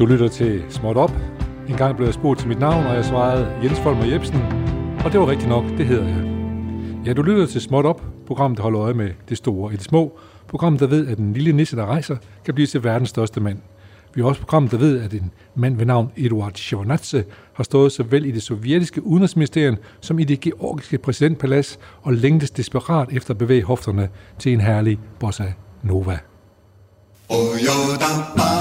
Du lytter til Småt Op. En gang blev jeg spurgt til mit navn, og jeg svarede Jens Folmer Jebsen. Og det var rigtigt nok, det hedder jeg. Ja, du lytter til Småt Op, programmet, der holder øje med det store i det små. Programmet, der ved, at en lille nisse, der rejser, kan blive til verdens største mand. Vi har også programmet, der ved, at en mand ved navn Eduard Shevardnadze har stået såvel i det sovjetiske udenrigsministerium som i det georgiske præsidentpalads og længtes desperat efter at bevæge hofterne til en herlig bossa nova. Oh, yo da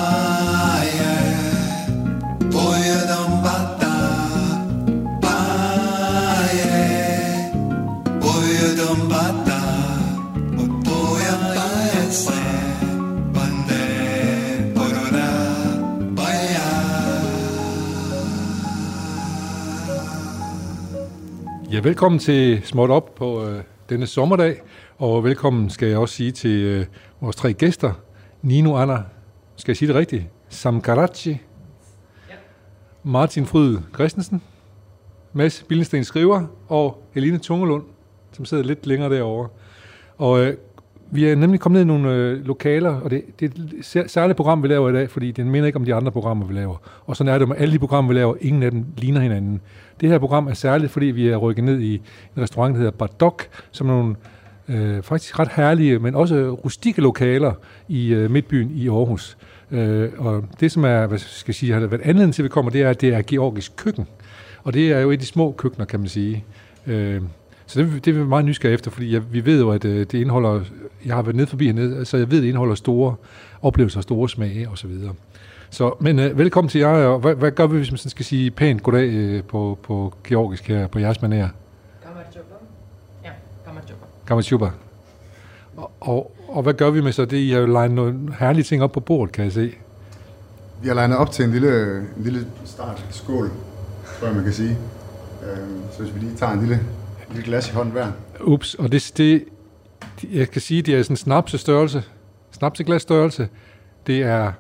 Ja, velkommen til Småt Op på øh, denne sommerdag, og velkommen skal jeg også sige til øh, vores tre gæster. Nino Anna, skal jeg sige det rigtigt? Samkarachi. Ja. Martin Fryd Christensen. Mads Billensten Skriver. Og Helene Tungelund, som sidder lidt længere derovre. Og øh, vi er nemlig kommet ned i nogle øh, lokaler, og det, det er et særligt program, vi laver i dag, fordi det minder ikke om de andre programmer, vi laver. Og sådan er det med alle de programmer, vi laver. Ingen af dem ligner hinanden. Det her program er særligt, fordi vi er rykket ned i en restaurant, der hedder Badok, som er nogle øh, faktisk ret herlige, men også rustikke lokaler i øh, Midtbyen i Aarhus. Øh, og det, som er, hvad skal jeg sige, har været anledning til, at vi kommer, det er, at det er georgisk køkken. Og det er jo et af de små køkkener, kan man sige. Øh, så det, det er vi meget nysgerrige efter, fordi jeg, vi ved jo, at øh, det indeholder, jeg har været nede forbi hernede, så jeg ved, at det indeholder store oplevelser, store smage osv. Så, så men øh, velkommen til jer, og hvad, hvad gør vi, hvis man skal sige pænt goddag øh, på, på georgisk her, på jeres manér? Ja, Kamarchuba. Og, og, og hvad gør vi med så det? I har jo legnet nogle herlige ting op på bordet, kan jeg se. Vi har legnet op til en lille, en lille start skål, tror jeg, man kan sige. Øhm, så hvis vi lige tager en lille, lille glas i hånden hver. Ups, og det, det, jeg kan sige, det er sådan en snapsestørrelse, snapseglasstørrelse. Det er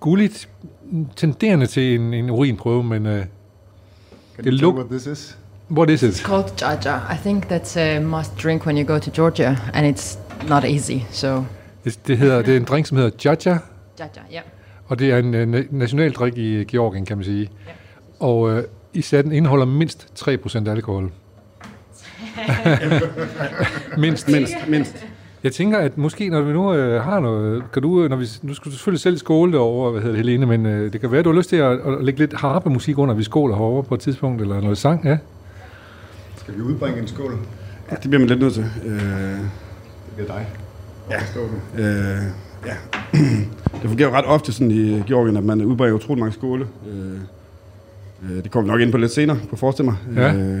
gulligt, tenderende til en, en urinprøve, men uh, Det tell what this is? what is It's it? called Jaja. I think that's a must drink when you go to Georgia, and it's not easy. So Det, det, hedder, det er en drink, som hedder Jaja, Jaja, yeah. og det er en uh, national drik i Georgien, kan man sige. Og uh, især den indeholder mindst 3% alkohol. mindst. Mindst, mindst. Jeg tænker, at måske når vi nu øh, har noget, kan du, øh, når vi, nu skal du selvfølgelig selv skåle derovre, hvad hedder det, Helene, men øh, det kan være, at du har lyst til at, at lægge lidt harpemusik under, vi skåler herovre på et tidspunkt, eller noget sang, ja? Skal vi udbringe en skål? Ja, det bliver man lidt nødt til. Øh, Det bliver dig. Ja. Øh, ja. det fungerer jo ret ofte sådan i Georgien, at man udbringer utrolig mange skåle. Øh, øh, det kommer vi nok ind på lidt senere, på forestille mig. Ja. Øh,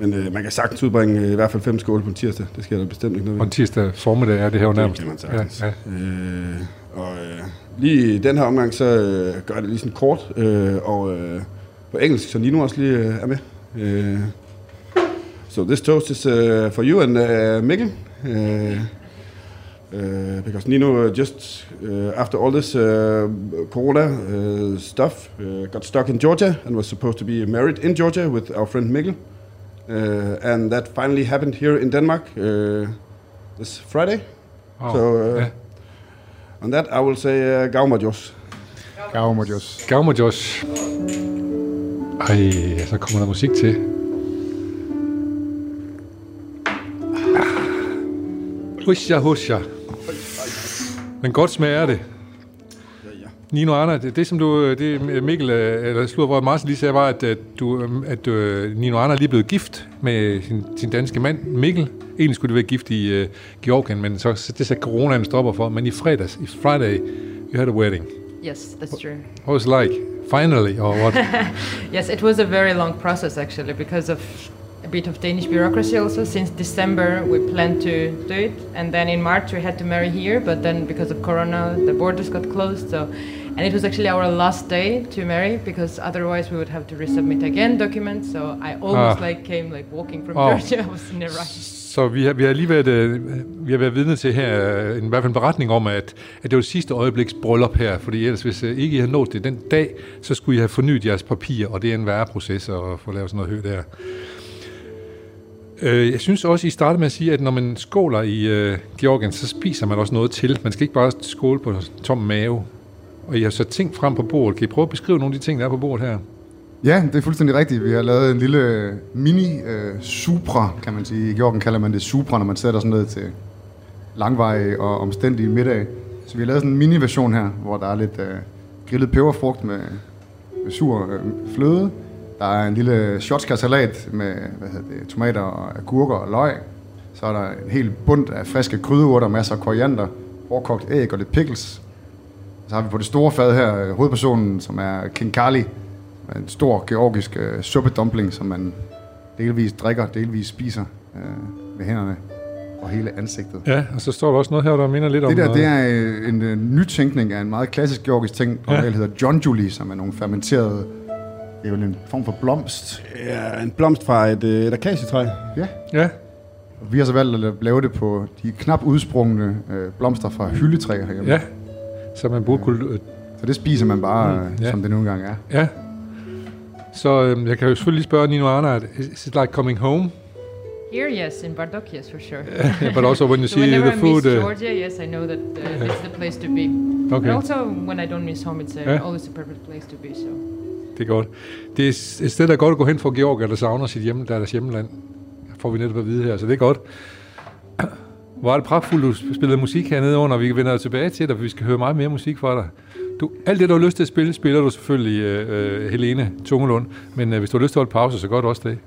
men øh, man kan sagtens udbringe øh, i hvert fald fem skåle på en tirsdag. Det skal der bestemt ikke noget Og en tirsdag formiddag er det her jo Det nærmest. kan man sagtens. Ja, ja. Øh, og øh, lige i den her omgang, så øh, gør jeg det lige sådan kort, øh, og øh, på engelsk, så Nino også lige øh, er med. Øh, so this toast is uh, for you and uh, Mikkel. Uh, uh, because Nino uh, just uh, after all this uh, corona uh, stuff uh, got stuck in Georgia and was supposed to be married in Georgia with our friend Mikkel. Uh, and that finally happened here in Denmark uh, this Friday. Wow. So, uh, ja. On that, I will say uh, Gaumadjos. Gaumodjos. Gavmer Josh. Ej, så kommer der musik til. Husja, husja. Men godt smager det. Nino Anna, det, det som du, det Mikkel, øh, eller hvor Martin lige sagde, var, at, at, du, øh, at uh, Nino Anna er lige blevet gift med sin, sin danske mand, Mikkel. Egentlig skulle det være gift i uh, Georgien, men så, så det satte coronaen stopper for. Men i fredags, i Friday, you had a wedding. Yes, that's true. What was it like? Finally, or what? Yes, it was a very long process actually because of a bit of Danish bureaucracy also. Since December we planned to do it, and then in March we had to marry here, but then because of Corona the borders got closed. So, and it was actually our last day to marry because otherwise we would have to resubmit again documents. So I almost Ah. like came like walking from Wow. Georgia. I was in a rush. Så vi har, vi har lige været, øh, vi har været vidne til her, øh, en, i hvert fald en beretning om, at, at det var sidste øjebliks bryllup her, fordi ellers hvis øh, ikke I havde nået det den dag, så skulle I have fornyet jeres papirer, og det er en værre proces at få lavet sådan noget hø der. Øh, jeg synes også, I startede med at sige, at når man skåler i øh, Georgien, så spiser man også noget til. Man skal ikke bare skåle på tom mave og I har sat ting frem på bordet. Kan I prøve at beskrive nogle af de ting, der er på bordet her? Ja, det er fuldstændig rigtigt. Vi har lavet en lille mini-supra, øh, øh kan man sige. I Georgien kalder man det supra, når man sætter sådan noget til langveje og omstændige middag. Så vi har lavet sådan en mini-version her, hvor der er lidt øh, grillet peberfrugt med, med sur øh, fløde. Der er en lille shotskarsalat med hvad hedder det, tomater og agurker og løg. Så er der en helt bund af friske krydderurter, masser af koriander, hårdkogt æg og lidt pickles. Så har vi på det store fad her hovedpersonen, som er King Kali, en stor georgisk uh, suppedumpling, som man delvis drikker, delvis spiser uh, med hænderne og hele ansigtet. Ja, og så står der også noget her, der minder lidt det om der, noget. det er uh, en uh, nytænkning af en meget klassisk georgisk ting, der Ja. hedder John Julie, som er nogle fermenterede, det er vel en form for blomst. Ja, en blomst fra et, øh, et akacietræ. Ja. Ja, vi har så valgt at lave det på de knap udsprungne uh, blomster fra hyldetræer herhjemme. ja. Så man burde kunne... øh, Så det spiser man bare, Mm, mm, ja. som det nu engang er. Ja. Så øhm, jeg kan jo selvfølgelig lige spørge Nino Arna, is it like coming home? Here, yes, in Bardok, yes, for sure. Yeah, but also when you so see whenever the I food... miss Uh, Georgia, yes, I know that uh, this is the place to be. But okay, also, when I don't miss home, it's uh, Yeah. always a perfect place to be. So det er godt. Det er et sted, der er godt at gå hen for Georgia, der savner sit hjem, der er deres hjemland. Får vi netop at vide her, så det er godt. Hvor er det pragtfuldt, du spillede musik hernede under. Vi vender tilbage til dig, for vi skal høre meget mere musik fra dig. Du, alt det, du har lyst til at spille, spiller du selvfølgelig øh, øh, Helene Tungelund. Men øh, hvis du har lyst til at holde pause, så gør du også det.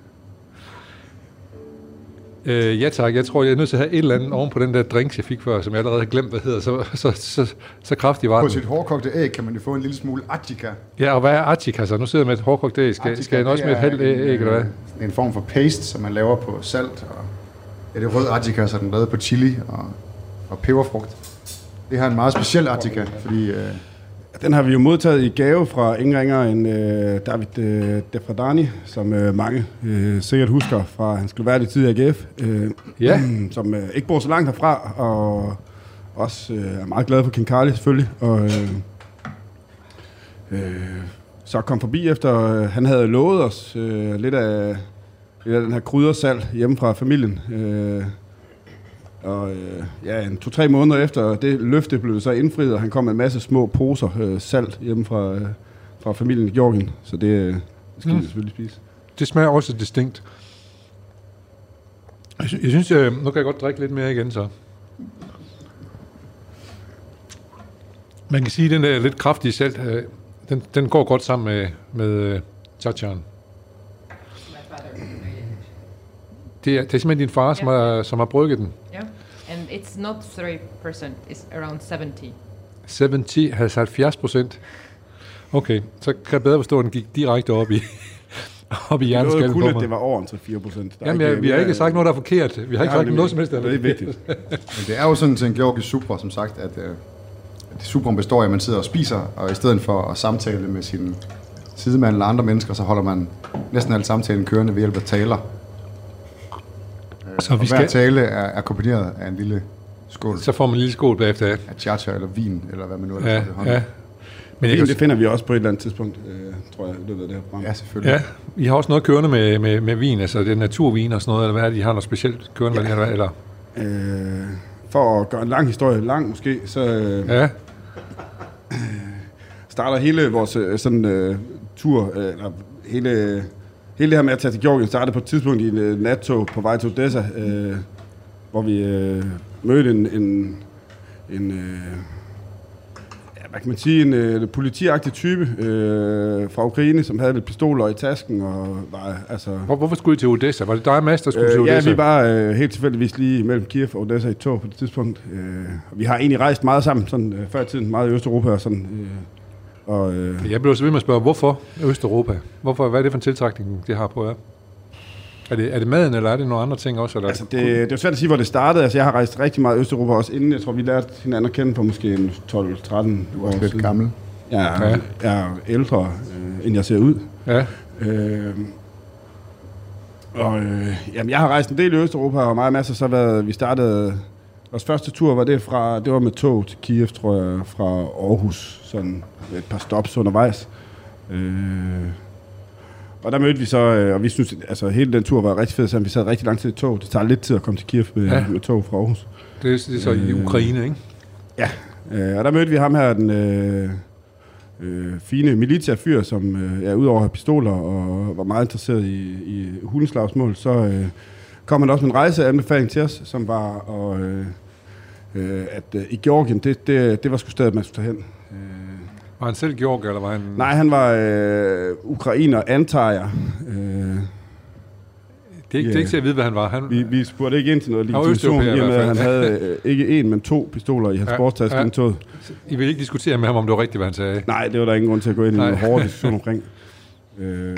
Øh, ja tak, jeg tror, jeg er nødt til at have et eller andet oven på den der drinks, jeg fik før, som jeg allerede har glemt, hvad hedder. Så, så, så, så kraftig var På den. sit hårdkogte æg kan man jo få en lille smule ajika. Ja, og hvad er Achika så? Nu sidder jeg med et hårdkogt æg. Skal, Ajika, skal jeg også det med et er halvt æg, en, eller hvad? øh, En form for paste, som man laver på salt. Og, ja, det er rød ajika, så den er lavet på chili og, og peberfrugt. Det her er en meget speciel ajika, fordi øh, Den har vi jo modtaget i gave fra ingen ringer end øh, David øh, Defradani, som øh, mange øh, sikkert husker fra hans globale tid i AGF. Øh, Ja. Som øh, ikke bor så langt herfra, og også øh, er meget glad for King Carly selvfølgelig. Og, øh, øh, så kom forbi efter, øh, han havde lovet os øh, lidt, af, lidt af den her kryddersal hjemme fra familien. Øh, og øh, ja, en to-tre måneder efter det løfte blev det så indfriet, og han kom med en masse små poser øh, salt hjemme fra, øh, fra familien i Georgien. Så det, øh, det skal Mm. vi selvfølgelig spise. Det smager også distinkt. Jeg sy- jeg synes, øh, nu kan jeg godt drikke lidt mere igen så. Man kan sige, at den der lidt kraftige salt, øh, den, den går godt sammen med, med øh, chachan. Det er, det er simpelthen din far, som, Ja. har, som har brygget den. yeah, and it's not three percent; it's around seventy. 70, altså 70 procent. Okay, så kan jeg bedre forstå, at den gik direkte op i, op i Det var hjerneskallen kun, på at mig. det var over en 3-4 procent. Jamen, jeg, vi har ikke sagt noget, der er forkert. Vi har ikke sagt noget som helst. der er Det er vigtigt. men det er jo sådan til en georgisk supra, som sagt, at, øh, at superen består af, at man sidder og spiser, og i stedet for at samtale med sin sidemand eller andre mennesker, så holder man næsten al samtalen kørende ved hjælp af taler. Så, Og vi hver skal, tale er akkompagneret af en lille skål så får man en lille skål bagefter. Ja, af chacha eller vin, eller hvad man nu ellers ja. har ja. Men Vin, jeg, det finder vi også på et eller andet tidspunkt, øh, tror jeg, i løbet af det her program. Ja, selvfølgelig. ja, I har også noget kørende med, med, med vin, altså det er naturvin og sådan noget, eller hvad er det, I har noget specielt kørende med det, eller, Øh, for at gøre en lang historie lang måske, så øh, Ja, starter hele vores øh, sådan, øh, tur, øh, eller hele, hele det her med at tage til Georgien, startede på et tidspunkt i en øh, nattog på vej til Odessa, øh, hvor vi øh, mødte en, en, en øh, ja, hvad kan man sige, en øh, politiagtig type øh, fra Ukraine, som havde lidt pistoler i tasken, og var altså... Hvor, hvorfor skulle I til Odessa? Var det dig og Mads, der skulle til Øh, ja, Odessa? vi var øh, helt tilfældigvis lige mellem Kiev og Odessa i tog på det tidspunkt. Øh, vi har egentlig rejst meget sammen, sådan, øh, før i tiden, meget i Østeuropa og sådan. Øh, og, øh, Jeg blev så ved med at spørge, hvorfor Østeuropa? Hvorfor, hvad er det for en tiltrækning, det har på jer? Er det, er det maden, eller er det nogle andre ting også? Eller? altså, det, det er jo svært at sige, hvor det startede. Altså, jeg har rejst rigtig meget i Østeuropa også inden. Jeg tror, vi lærte hinanden at kende for måske en 12-13 Du er år også lidt siden. gammel. Jeg er, Ja. jeg er ældre, øh, end jeg ser ud. Ja, Øh, og øh, jamen, jeg har rejst en del i Østeuropa, og mig og Mads har så været, vi startede, vores første tur var det fra, det var med tog til Kiev, tror jeg, fra Aarhus, sådan et par stops undervejs. Øh, og der mødte vi så, øh, og vi synes, altså hele den tur var rigtig fed, så vi sad rigtig lang tid i tog. Det tager lidt tid at komme til Kiev med, Ja. ja. med tog fra Aarhus. det, er- det er så i Øh, Ukraine, ikke? Øh, og der mødte vi ham her, den, øh, øh, fine militærfyr, som øh, er udover at have pistoler og var meget interesseret i, i hundeslagsmål, så øh, kom han også med en rejseanbefaling til os, som var og, øh, øh, at øh, i Georgien, det, det, det var sgu stedet, man skulle tage hen. Øh, Var han selv Georg, eller var han... nej, han var øh, ukrainer, antager jeg. Øh, Det er ikke, det er ikke til at vide, hvad han var. Han, vi, vi spurgte ikke ind til noget legitimation, i og med, at han havde øh, ikke en, men to pistoler i hans Ja, sportstaske ja. toget. I vil ikke diskutere med ham, om det var rigtigt, hvad han sagde. Nej, det var der ingen grund til at gå ind i Nej. en hårde diskussion omkring. Øh,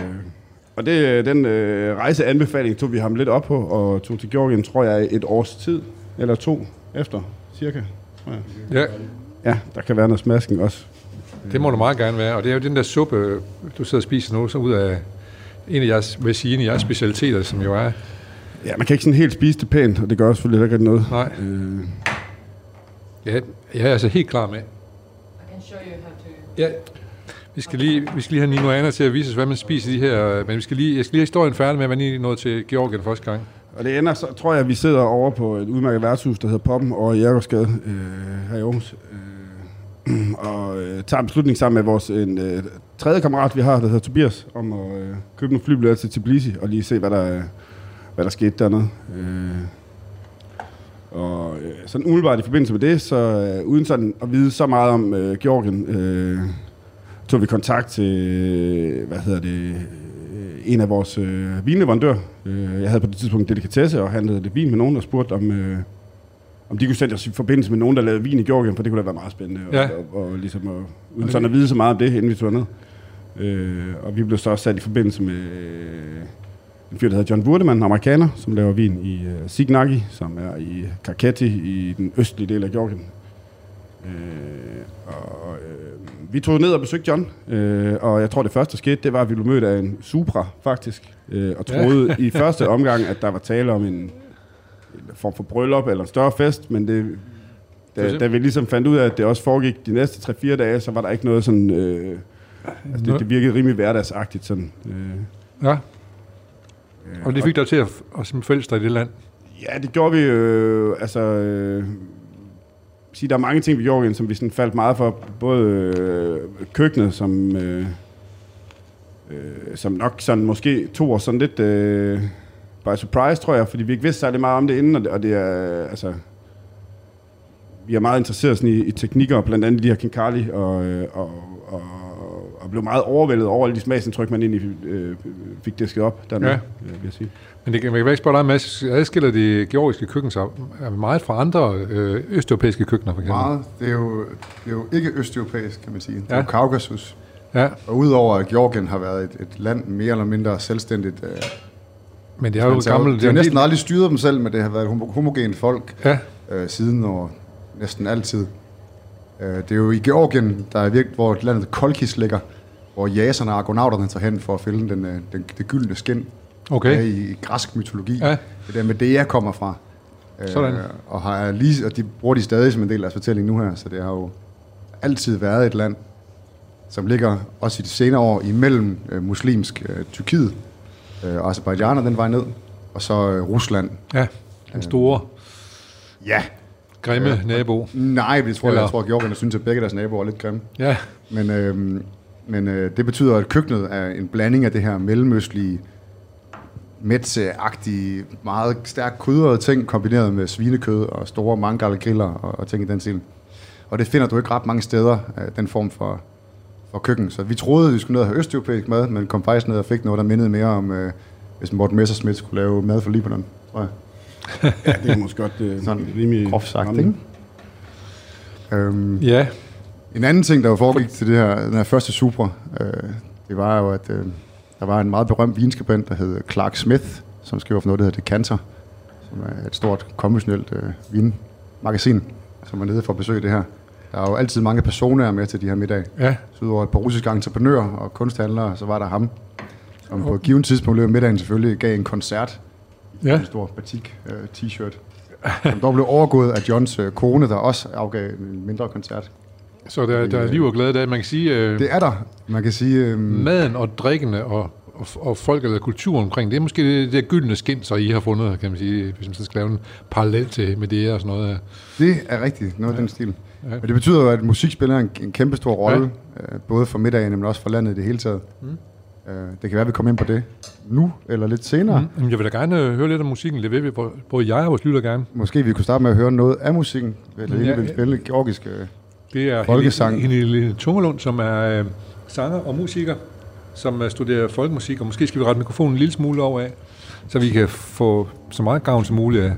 og det, den øh, rejseanbefaling tog vi ham lidt op på, og tog til Georgien, tror jeg, et års tid, eller to efter, cirka. Ja, Ja, der kan være noget smasking også. det må du meget gerne være. Og det er jo den der suppe, du sidder og spiser nu, så ud af en af jeres, vil jeg sige, en af jeres specialiteter, som jo er... Ja, man kan ikke sådan helt spise det pænt, og det gør selvfølgelig heller ikke noget. Nej, Øh, ja, jeg er altså helt klar med. I can show you how to. Ja, vi skal lige, vi skal lige have Nino Anna til at vise os, hvad man spiser de her... Øh, men vi skal lige, jeg skal lige have historien færdig med, hvordan I nåede til Georgien første gang. og det ender, så tror jeg, at vi sidder over på et udmærket værtshus, der hedder Poppen over i Jærgårdsgade øh, her i Aarhus. Øh, og øh, tager en beslutning sammen med vores en, øh, tredje kammerat, vi har, der hedder Tobias, om at øh, købe nogle flybilletter til Tbilisi og lige se, hvad der, øh, hvad der skete dernede. Øh, og øh, sådan umiddelbart i forbindelse med det, så øh, uden sådan at vide så meget om øh, Georgien, øh, tog vi kontakt til, hvad hedder det, en af vores øh, vinleverandører. Øh, jeg havde på det tidspunkt en delikatesse og handlede lidt vin med nogen, og spurgte om, øh, om de kunne sætte os i forbindelse med nogen, der lavede vin i Georgien, for det kunne da være meget spændende. Ja. Og, og, og, ligesom at, uden sådan at vide så meget om det, inden vi tog ned. Øh, og vi blev så også sat i forbindelse med øh, en fyr, der hedder John Wurdemann, amerikaner, som laver vin i øh, Signagi, som er i Karkati i den østlige del af Georgien. Øh, og øh, vi tog ned og besøgte John, øh, og jeg tror det første, skete, det var, at vi blev mødt af en Supra, faktisk, øh, og troede ja. i første omgang, at der var tale om en, en form for bryllup eller en større fest, men det, da, da vi ligesom fandt ud af, at det også foregik de næste 3-4 dage, så var der ikke noget sådan... Øh, altså det, det virkede rimelig hverdagsagtigt sådan. Øh, Ja, og det fik dig til at, at som fælles dig i det land. Ja, det gjorde vi øh, altså... Øh, sige, der er mange ting ved Jorgen, som vi sådan faldt meget for. Både øh, køkkenet, som, øh, øh, som nok sådan måske tog os sådan lidt øh, by surprise, tror jeg, fordi vi ikke vidste særlig meget om det inden, og det, og det er, altså... Vi er meget interesseret sådan i, i teknikker, blandt andet de her kinkali, og, øh, og, og, og blev meget overvældet over alle de smagsindtryk, man egentlig øh, fik disket op dernede, Ja. ja. vil jeg sige. Men det, kan- man kan ikke spørge dig, Mads, adskiller det georgiske køkken sig er meget fra andre øh, østeuropæiske køkkener, for eksempel? Meget. Det er jo, det er jo ikke østeuropæisk, kan man sige. Det er Ja. jo Kaukasus. Ja, Og udover at Georgien har været et, et land mere eller mindre selvstændigt, øh, men det er jo gammelt. det har en næsten aldrig styret dem selv, men det har været et homo- homogent folk Ja, øh, siden og næsten altid. Øh, det er jo i Georgien, der er virkelig, hvor landet Kolkis ligger, hvor jaserne og argonauterne tager hen for at finde den, øh, den, det gyldne skin okay. ja, i, i græsk mytologi. Ja. Det der med det, jeg kommer fra. Øh, Sådan. og, har lige, og de bruger de stadig som en del af deres fortælling nu her, så det har jo altid været et land, som ligger også i de senere år imellem øh, muslimsk øh, Tyrkiet øh, og Azerbaijan den vej ned, og så øh, Rusland. Ja, den store, Ja. Grimme Ja. nabo. Nej, det tror jeg, jeg tror, at Georgien synes, at begge deres naboer er lidt grimme. Ja, Men, øh, men øh, det betyder, at køkkenet er en blanding af det her mellemøstlige, metse-agtige, meget stærkt krydrede ting, kombineret med svinekød og store mangalgriller og, og ting i den stil. Og det finder du ikke ret mange steder, øh, den form for, for køkken. Så vi troede, vi skulle ned og have østeuropæisk mad, men kom faktisk ned og fik noget, der mindede mere om, øh, hvis Morten Messerschmidt skulle lave mad for Libanon, tror jeg. Ja, det er måske godt øh, Sådan rimelig Groft sagt, ramme. ikke? Øhm, ja, En anden ting, der jo foregik til det her, den her første Supra, øh, det var jo, at øh, der var en meget berømt vinskribent, der hed Clark Smith, som skriver for noget, der hedder Decanter, som er et stort konventionelt øh, vinmagasin, som er nede for at besøge det her. Der er jo altid mange personer med til de her middag. ja. Så udover et par russiske entreprenører og kunsthandlere, så var der ham, som på et givet tidspunkt af middagen selvfølgelig gav en koncert Ja, en stor batik øh, t-shirt, som dog blev overgået af Johns øh, kone, der også afgav en mindre koncert. så der, der er liv og glæde der. Man kan sige, øh, Det er der. Man kan sige... Øh, maden og drikkene og, og, og folk eller kultur omkring, det er måske det, det gyldne skin, så I har fundet, kan man sige, hvis man skal lave en parallel til med det og sådan noget. det er rigtigt, noget af den stil. Ja. Men det betyder jo, at musik spiller en, en kæmpe stor rolle, ja. øh, både for middagen, men også for landet i det hele taget. Mm. Øh, det kan være, at vi kommer ind på det nu, eller lidt senere. Mm. Jeg vil da gerne øh, høre lidt om musikken. Det vil vi, både- jeg og vores lytter gerne. Måske vi kunne starte med at høre noget af musikken. At Ja, vil spille georgisk. Øh, Det er Folkesang. Henrik Tungelund, som er øh, sanger og musiker, som øh, studerer folkemusik, og måske skal vi rette mikrofonen en lille smule over af, så vi kan få så meget gavn som muligt af.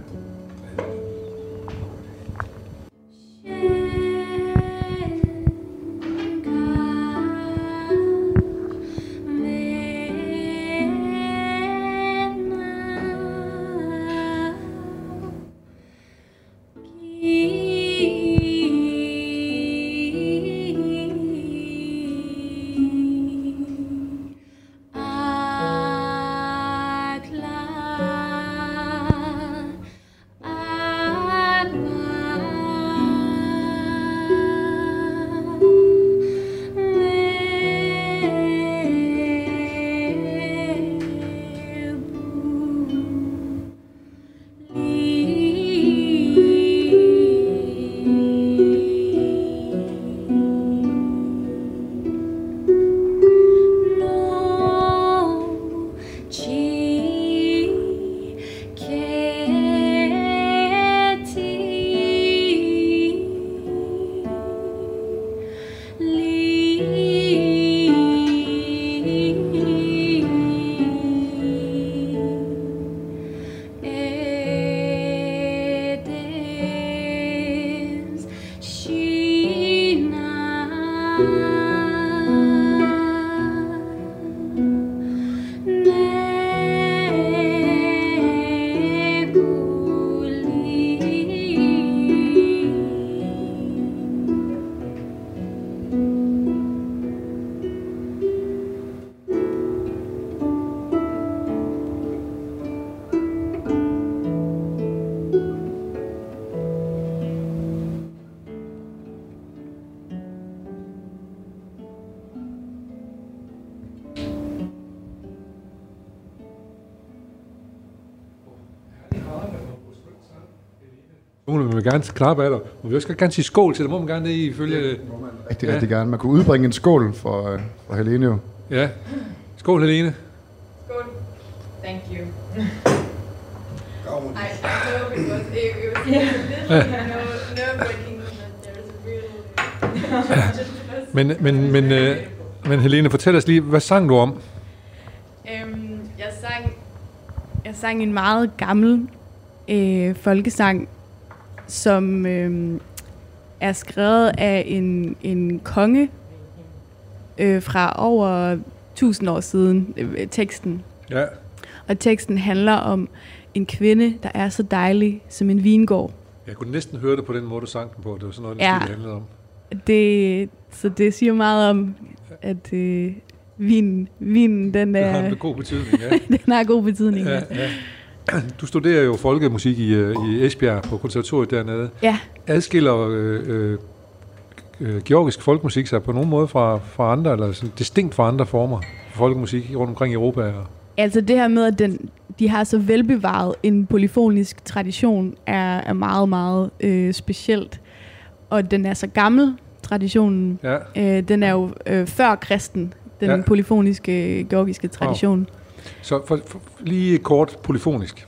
Nogle vil gerne klappe af dig. Og vi også gerne sige skål til dig. Må man gerne det ifølge... rigtig, Ja. ja. rigtig gerne. Man kunne udbringe en skål for, øh, for Helene jo. Ja. Skål, Helene. Good. Thank you. I, I hope it was, it, it was yeah. no, no good English, but there's a real... Men, men, men, øh, men Helene, fortæl os lige, hvad sang du om? Øhm, jeg, sang, jeg sang en meget gammel øh, folkesang, som øh, er skrevet af en, en konge øh, fra over 1000 år siden, øh, teksten. Ja. Og teksten handler om en kvinde, der er så dejlig som en vingård. Jeg kunne næsten høre det på den måde, du sang den på. Det var sådan noget, Ja. ja. det handlede om. Det, så det siger meget om, at øh, vinen, vinen den, Det har er, en god betydning, ja. den har god betydning. ja, ja. Du studerer jo folkemusik i, øh, i Esbjerg på konservatoriet dernede. ja. Adskiller øh, øh, øh, georgisk folkemusik sig på nogen måde fra, fra andre, eller sådan distinkt fra andre former for folkemusik rundt omkring i Europa? Altså det her med, at den, de har så velbevaret en polyfonisk tradition, er, er meget, meget øh, specielt. Og den er så gammel, traditionen. ja. Øh, den er jo øh, før kristen, den Ja. polyfoniske øh, georgiske tradition. Så for, for, lige kort polyfonisk.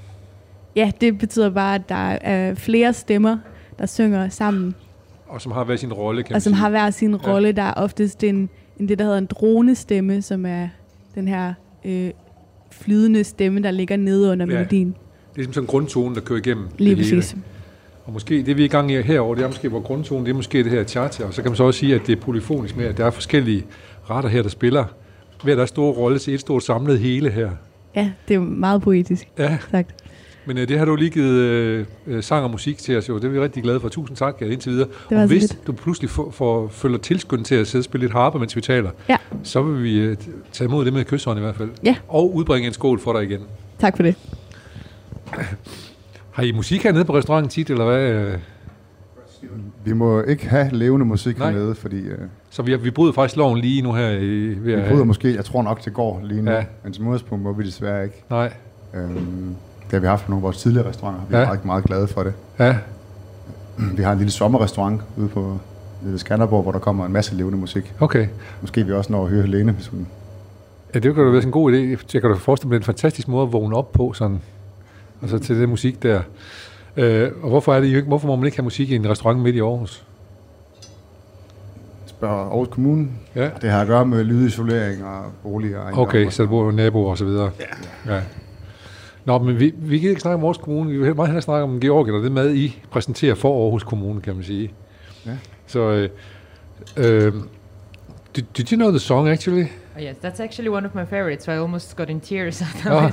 Ja, det betyder bare, at der er flere stemmer, der synger sammen, Og som har hver sin rolle, kan og som sige. har hver sin Ja. rolle. Der er oftest en, en det, der hedder en dronestemme, som er den her øh, flydende stemme, der ligger nede under Ja. melodien. Det er ligesom sådan en grundtone, der kører igennem Lige det hele. præcis. Og måske det, vi er i gang i herover, det er måske, hvor grundtonen, det er måske det her charter. Og så kan man så også sige, at det er polyfonisk med, at der er forskellige retter her, der spiller hver deres store rolle til et stort samlet hele her. Ja, det er jo meget poetisk Ja, sagt. men øh, det har du lige givet øh, øh, sang og musik til os jo. Det er vi rigtig glade for. Tusind tak indtil videre. Det var og hvis lidt. du pludselig får, får, føler tilskynd til at sidde og spille lidt harpe, mens vi taler, Ja. så vil vi øh, tage imod det med kysshånd i hvert fald. Ja. Og udbringe en skål for dig igen. Tak for det. Har I musik hernede på restauranten tit, eller hvad? Vi må ikke have levende musik Nej. hernede, fordi øh, Så vi, vi bryder faktisk loven lige nu her. I, ved vi bryder måske, jeg tror nok, det går lige nu. Ja. Men som udgangspunkt må vi desværre ikke. Nej. Øhm, det har vi haft på nogle af vores tidligere restauranter. Vi er Ja. meget, meget glade for det. Ja, Vi har en lille sommerrestaurant ude på Skanderborg, hvor der kommer en masse levende musik. Okay. Måske vi også når at høre Helene, hvis hun... Ja, det kan da være sådan en god idé. Jeg kan da forestille mig, det er en fantastisk måde at vågne op på, sådan. Og så til det musik der. Øh, og hvorfor, er det, ikke- hvorfor må man ikke have musik i en restaurant midt i Aarhus? spørger Aarhus Kommune. Ja. Det har at gøre med lydisolering og boliger. og Okay, så der bor jo naboer og så videre. Ja. ja. Nå, men vi, vi gider ikke snakke om vores kommune. Vi vil meget hellere snakke om Georgien, og det mad, I præsenterer for Aarhus Kommune, kan man sige. Ja. Så, øh, øh, did, did you know the song, actually? Oh, yes, that's actually one of my favorites. So I almost got in tears Ah.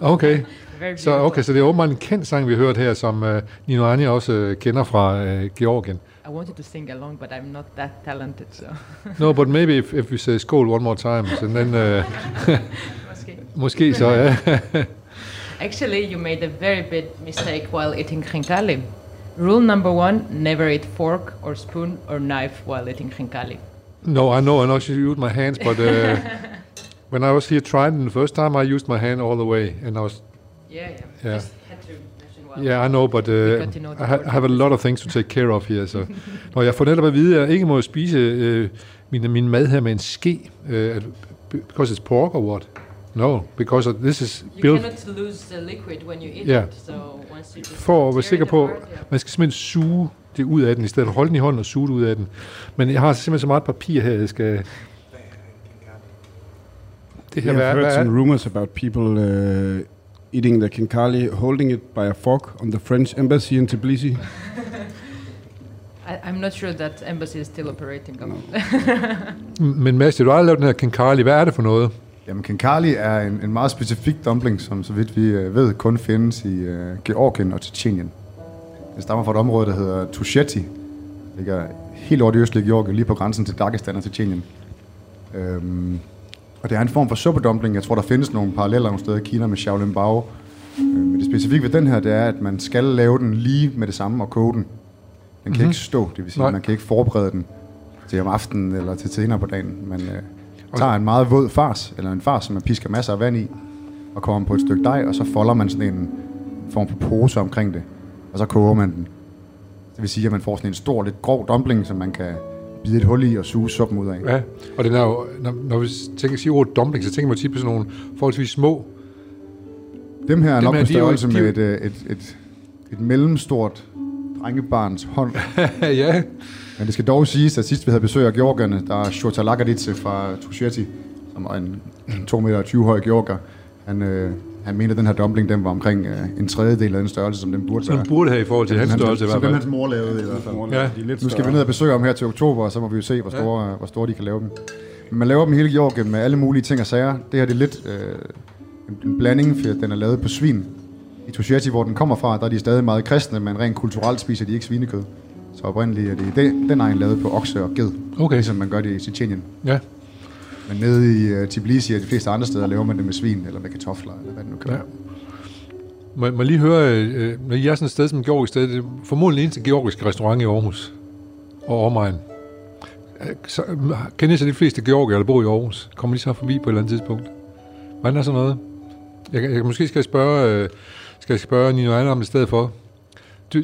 Okay, Very så, okay, så det er åbenbart en kendt sang, vi hørt her, som uh, Nino Anja også uh, kender fra uh, Georgien. I wanted to sing along, but I'm not that talented, so No, but maybe if, if we say skål one more time, so then, uh, måske. måske så, ja. Actually, you made a very big mistake while eating khinkali. Rule number one: never eat fork or spoon or knife while eating khinkali. No, I know, I know she used my hands, but uh, when I was here trying the first time, I used my hand all the way, and I was, Yeah, yeah. Yeah. Just had to mention while. yeah, I know, but uh, know I, ha- I have a lot of things to take care of here, så. Når jeg får netop at vide, at jeg ikke må spise øh, min, min mad her med en ske, øh, because it's pork or what? No, because this is You built, cannot lose the liquid when you eat Yeah. it, so once you just for at være sikker på, apart, yeah. man skal simpelthen suge det ud af den, i stedet for at holde den i hånden og suge det ud af den. Men jeg har simpelthen så meget papir her, jeg skal... Det her, We hvad, have hvad heard er, some rumors about people uh, eating the kinkali, holding it by a fork on the French embassy in Tbilisi. I, I'm not sure that embassy is still operating. No. Men Mads, du har lavet den her kinkali. Hvad er det for noget? Jamen, kinkali er en, en meget specifik dumpling, som så vidt vi øh, ved kun findes i øh, Georgien og Tjetjenien. Det stammer fra et område, der hedder Tusheti. Det ligger helt over det østlige Georgien, lige på grænsen til Dagestan og Tjetjenien. Øhm, og det er en form for suppedumpling. Jeg tror, der findes nogle paralleller nogle steder i Kina med Shaolin Bao. Øh, men det specifikke ved den her, det er, at man skal lave den lige med det samme og koge den. Den kan Mhm. mm-hmm. ikke stå, det vil sige, Nej. man kan ikke forberede den til om aftenen eller til senere på dagen. Man øh, tager en meget våd fars, eller en fars, som man pisker masser af vand i, og kommer på et stykke dej, og så folder man sådan en form for pose omkring det, og så koger man den. Det vil sige, at man får sådan en stor, lidt grov dumpling, som man kan bide et hul i og suge suppen ud af. Ja, og den er jo, når, når vi tænker, siger ordet dumpling, så tænker man tit på sådan nogle forholdsvis små. Dem her er nok på størrelse med et, øh, et, et, et mellemstort drengebarns hånd. ja, Men det skal dog siges, at sidst vi havde besøg af georgerne, der er Shota Lagadice fra Tusheti, som er en 2 meter 20 høj georger. Han, øh, han mente, at den her dumpling den var omkring øh, en tredjedel af den størrelse, som den burde som være. burde have i forhold til hans størrelse Som den hans mor lavede i hvert fald. Ja. De er lidt Nu skal vi ned og besøge ham her til oktober, og så må vi jo se, hvor store, ja. hvor store de kan lave dem. Men man laver dem i hele Georgien med alle mulige ting og sager. Det her det er lidt øh, en, en blanding, for den er lavet på svin. I Tusheti, hvor den kommer fra, der er de stadig meget kristne, men rent kulturelt spiser de ikke svinekød. Så oprindeligt er det den, den egen lavet på okse og ged, Okay, ligesom man gør det i Tjetjenien. ja. Men nede i uh, Tbilisi og de fleste andre steder laver man det med svin eller med kartofler, eller hvad det nu kan Ja. være. Må, må jeg lige høre, øh, når I er sådan et sted som georgisk sted, det er formodentlig den eneste georgiske restaurant i Aarhus og omegn. Øh, Så, øh, kender I så de fleste georgier, der bor i Aarhus? Kommer de så forbi på et eller andet tidspunkt? Hvordan er sådan noget? Jeg, kan- jeg, måske skal jeg spørge, øh, skal jeg spørge Nino Anna om i stedet for. Do,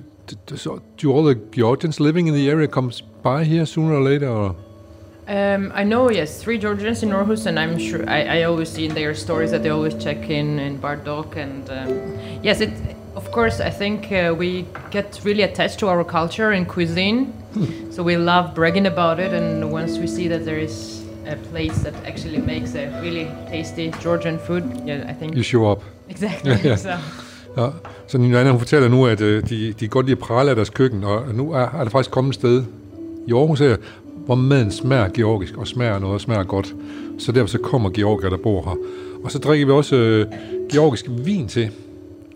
do, so, do all the Georgians living in the area comes by here sooner or later? Or? Um, I know, yes, three Georgians in Aarhus, and I'm sure I, I always see in their stories that they always check in in Bardok, and um, yes, it. Of course, I think uh, we get really attached to our culture and cuisine, so we love bragging about it. And once we see that there is a place that actually makes a really tasty Georgian food, yeah, I think You show up. exactly. Yeah. so Ja. Så Nino Anna, hun fortæller nu, at øh, de, de godt lide at prale af deres køkken, og nu er, er der faktisk kommet et sted i Aarhus her, hvor maden smager georgisk, og smager noget, og smager godt. Så derfor så kommer georgier, der bor her. Og så drikker vi også øh, georgisk vin til.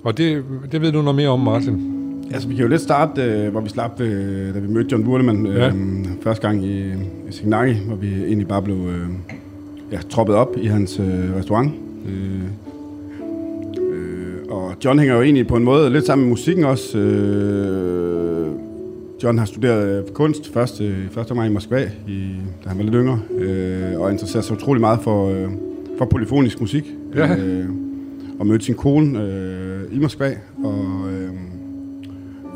Og det, det ved du noget mere om, Martin. Altså, vi kan jo lidt starte, øh, hvor vi slap, øh, da vi mødte John Burleman øh, Ja. første gang i, i Signaki, hvor vi egentlig bare blev øh, ja, troppet op i hans øh, restaurant. Øh, øh, og John hænger jo egentlig på en måde lidt sammen med musikken også. Øh, John har studeret øh, kunst først, i første omgang i Moskva, i, da han var lidt yngre, øh, og interesserer sig utrolig meget for, øh, for polyfonisk musik. Ja. Øh, og mødte sin kone øh, i Moskva, og øh,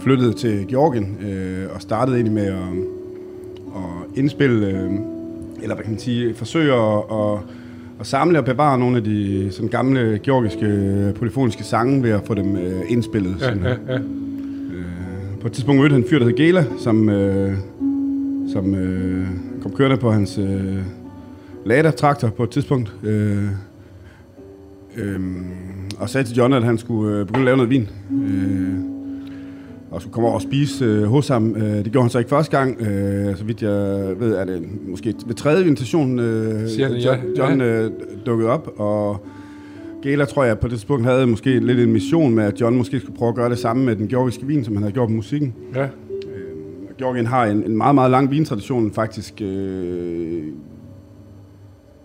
flyttede til Georgien, øh, og startede egentlig med at, indspille, øh, eller hvad kan man sige, forsøge at, at, at samle og bevare nogle af de sådan gamle georgiske polyfoniske sange ved at få dem øh, indspillet. Ja, sådan, ja, ja. På et tidspunkt mødte han en fyr, der hed Gela, som, øh, som øh, kom kørende på hans øh, Lada-traktor på et tidspunkt. Øh, øh, og sagde til John, at han skulle øh, begynde at lave noget vin. Øh, og skulle komme over og spise øh, hos ham. Øh, det gjorde han så ikke første gang. Øh, så vidt jeg ved, er det måske ved tredje invitation, øh, Siger han, John, ja. John øh, dukkede op. Og Gela, tror jeg, på det tidspunkt havde måske lidt en mission med, at John måske skulle prøve at gøre det samme med den georgiske vin, som han havde gjort med musikken. ja. Georgien har en, en meget, meget lang vintradition, faktisk. Øh,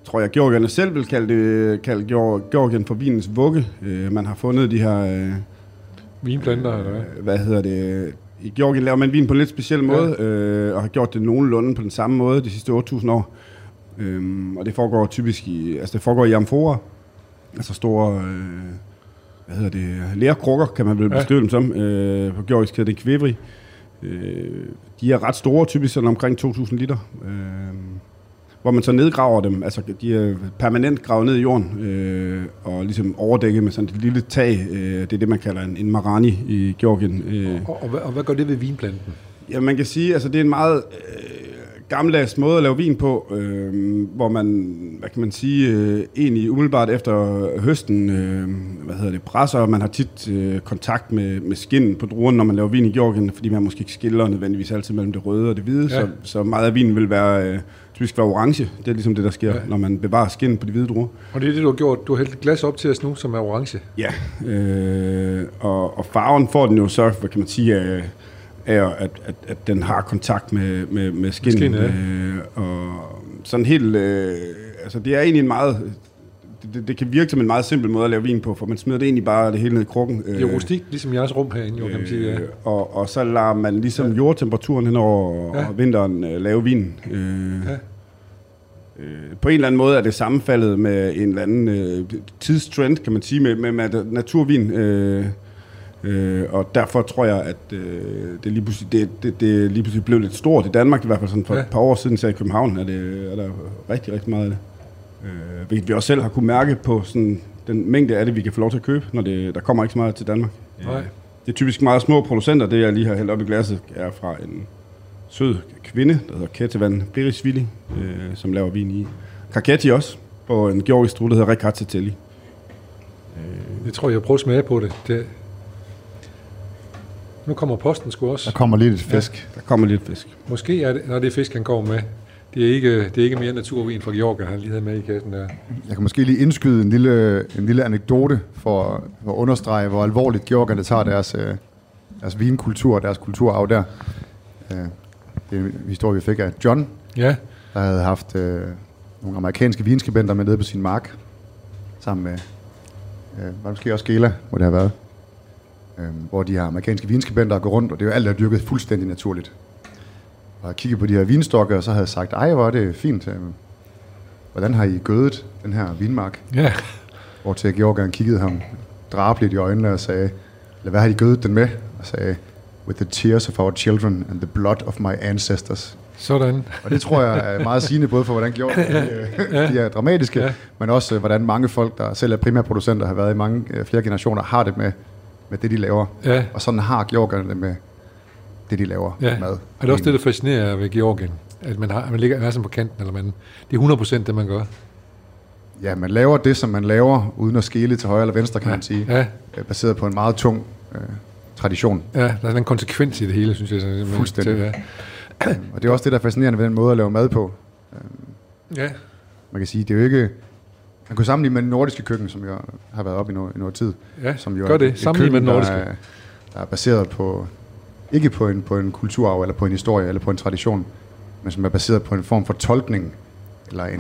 tror jeg, georgierne selv vil kalde, det, kalde Georg- Georgien for vinens vugge. Øh, man har fundet de her, øh, Vinplanter, eller hvad? hvad hedder det... I Georgien laver man vin på en lidt speciel måde, øh, og har gjort det nogenlunde på den samme måde de sidste 8.000 år. Øhm, og det foregår typisk i, altså det foregår i amforer, altså store, øh, hvad hedder det, lærkrukker, kan man vel Ja. beskrive dem som. Øh, på georgisk hedder det kvivri. Øh, de er ret store, typisk sådan omkring 2.000 liter. Øh, hvor man så nedgraver dem, altså de er permanent gravet ned i jorden, øh, og ligesom overdækket med sådan et lille tag. Øh, det er det, man kalder en, en marani i Georgien. Øh, Og, og, hvad- og hvad gør det ved vinplanten? Ja, man kan sige, altså det er en meget øh, gammeldags måde at lave vin på, øh, hvor man, hvad kan man sige, øh, egentlig umiddelbart efter høsten, øh, hvad hedder det, presser, og man har tit øh, kontakt med, med skinnen på druerne, når man laver vin i Georgien, fordi man måske ikke skiller nødvendigvis altid mellem det røde og det hvide, Ja. så, så meget af vinen vil være, øh, typisk være orange. Det er ligesom det, der sker, Ja. når man bevarer skinnen på de hvide druer. Og det er det, du har gjort. Du har hældt et glas op til os nu, som er orange. Ja, øh, og, og farven får den jo så, hvad kan man sige, af, af at, at, at den har kontakt med, med, med skin. Skin, ja. øh, og sådan helt, øh, altså det er egentlig en meget, det, det, det kan virke som en meget simpel måde at lave vin på, for man smider det egentlig bare det hele ned i krukken. Det er rustikt, ligesom jeres rum herinde, jo, kan man sige. Ja. Øh, og, og så lader man ligesom ja. jordtemperaturen hen over Ja. vinteren øh, lave vin. Øh, Ja. øh, på en eller anden måde er det sammenfaldet med en eller anden øh, tidstrend, kan man sige, med, med, med naturvin. Øh, øh, og derfor tror jeg, at øh, det, lige pludselig, det, det, det lige pludselig blev lidt stort i Danmark, i hvert fald sådan for Ja. et par år siden, så i København er, det, er der rigtig, rigtig meget af det. Øh, hvilket vi også selv har kunne mærke på sådan, den mængde af det, vi kan få lov til at købe, når det, der kommer ikke så meget til Danmark. Nej. Det er typisk meget små producenter. Det, jeg lige har hældt op i glasset, er fra en sød kvinde, der hedder Ketevan Berisvili, øh, som laver vin i Karketti også, på en georgisk drue, der hedder Rekatsetelli. Jeg tror, jeg prøver at smage på det. det. Nu kommer posten sgu Der også. kommer lige lidt fisk. Der kommer lidt fisk. Måske er det, når det er fisk, han kommer med. Det er ikke, det er ikke mere naturvin fra Georgia, han lige havde med i kassen der. Jeg kan måske lige indskyde en lille, en lille anekdote for, for at understrege, hvor alvorligt georgerne tager deres, øh, deres vinkultur og deres kulturarv der. Øh, Det er en historie, vi fik af John, Ja, der havde haft øh, nogle amerikanske vinskribenter med nede på sin mark, sammen med, øh, var det måske også Gela, hvor det har været, øh, hvor de her amerikanske vinskribenter går rundt, og det er jo alt, der er dyrket fuldstændig naturligt. Og jeg kiggede på de her vinstokke, og så havde jeg sagt, ej, hvor er det fint. øh, Hvordan har I gødet den her vinmark? ja. Hvor til Georgian kiggede ham drabeligt i øjnene og sagde, eller hvad har de gødet den med? Og sagde, with the tears of our children and the blood of my ancestors. Sådan. Og det tror jeg er meget sigende, både for hvordan Georgien de, de er dramatiske, Ja. ja. men også øh, hvordan mange folk, der selv er primærproducenter, har været i mange øh, flere generationer, har det med, med det, de laver. Ja. Og sådan har Georgierne det med det, de laver Ja. mad. Og det er også det, der fascinerer ved Georgien. At man, har, man ligger man er sådan på kanten, eller man, det er 100% det, man gør. Ja, man laver det, som man laver, uden at skele til højre eller venstre, kan man sige. Ja, Øh, Baseret på en meget tung øh, tradition. ja, der er sådan en konsekvens i det hele, synes jeg. Sådan. Fuldstændig. Til, ja. Og det er også det, der er fascinerende ved den måde at lave mad på. ja, Man kan sige, det er jo ikke... Man kan sammenligne med den nordiske køkken, som jo har været op i noget, i noget tid. ja. Som jo gør det. et Sammenlign med den nordiske. Der er, der er baseret på, ikke på en, på en kulturarv, eller på en historie, eller på en tradition, men som er baseret på en form for tolkning, eller en,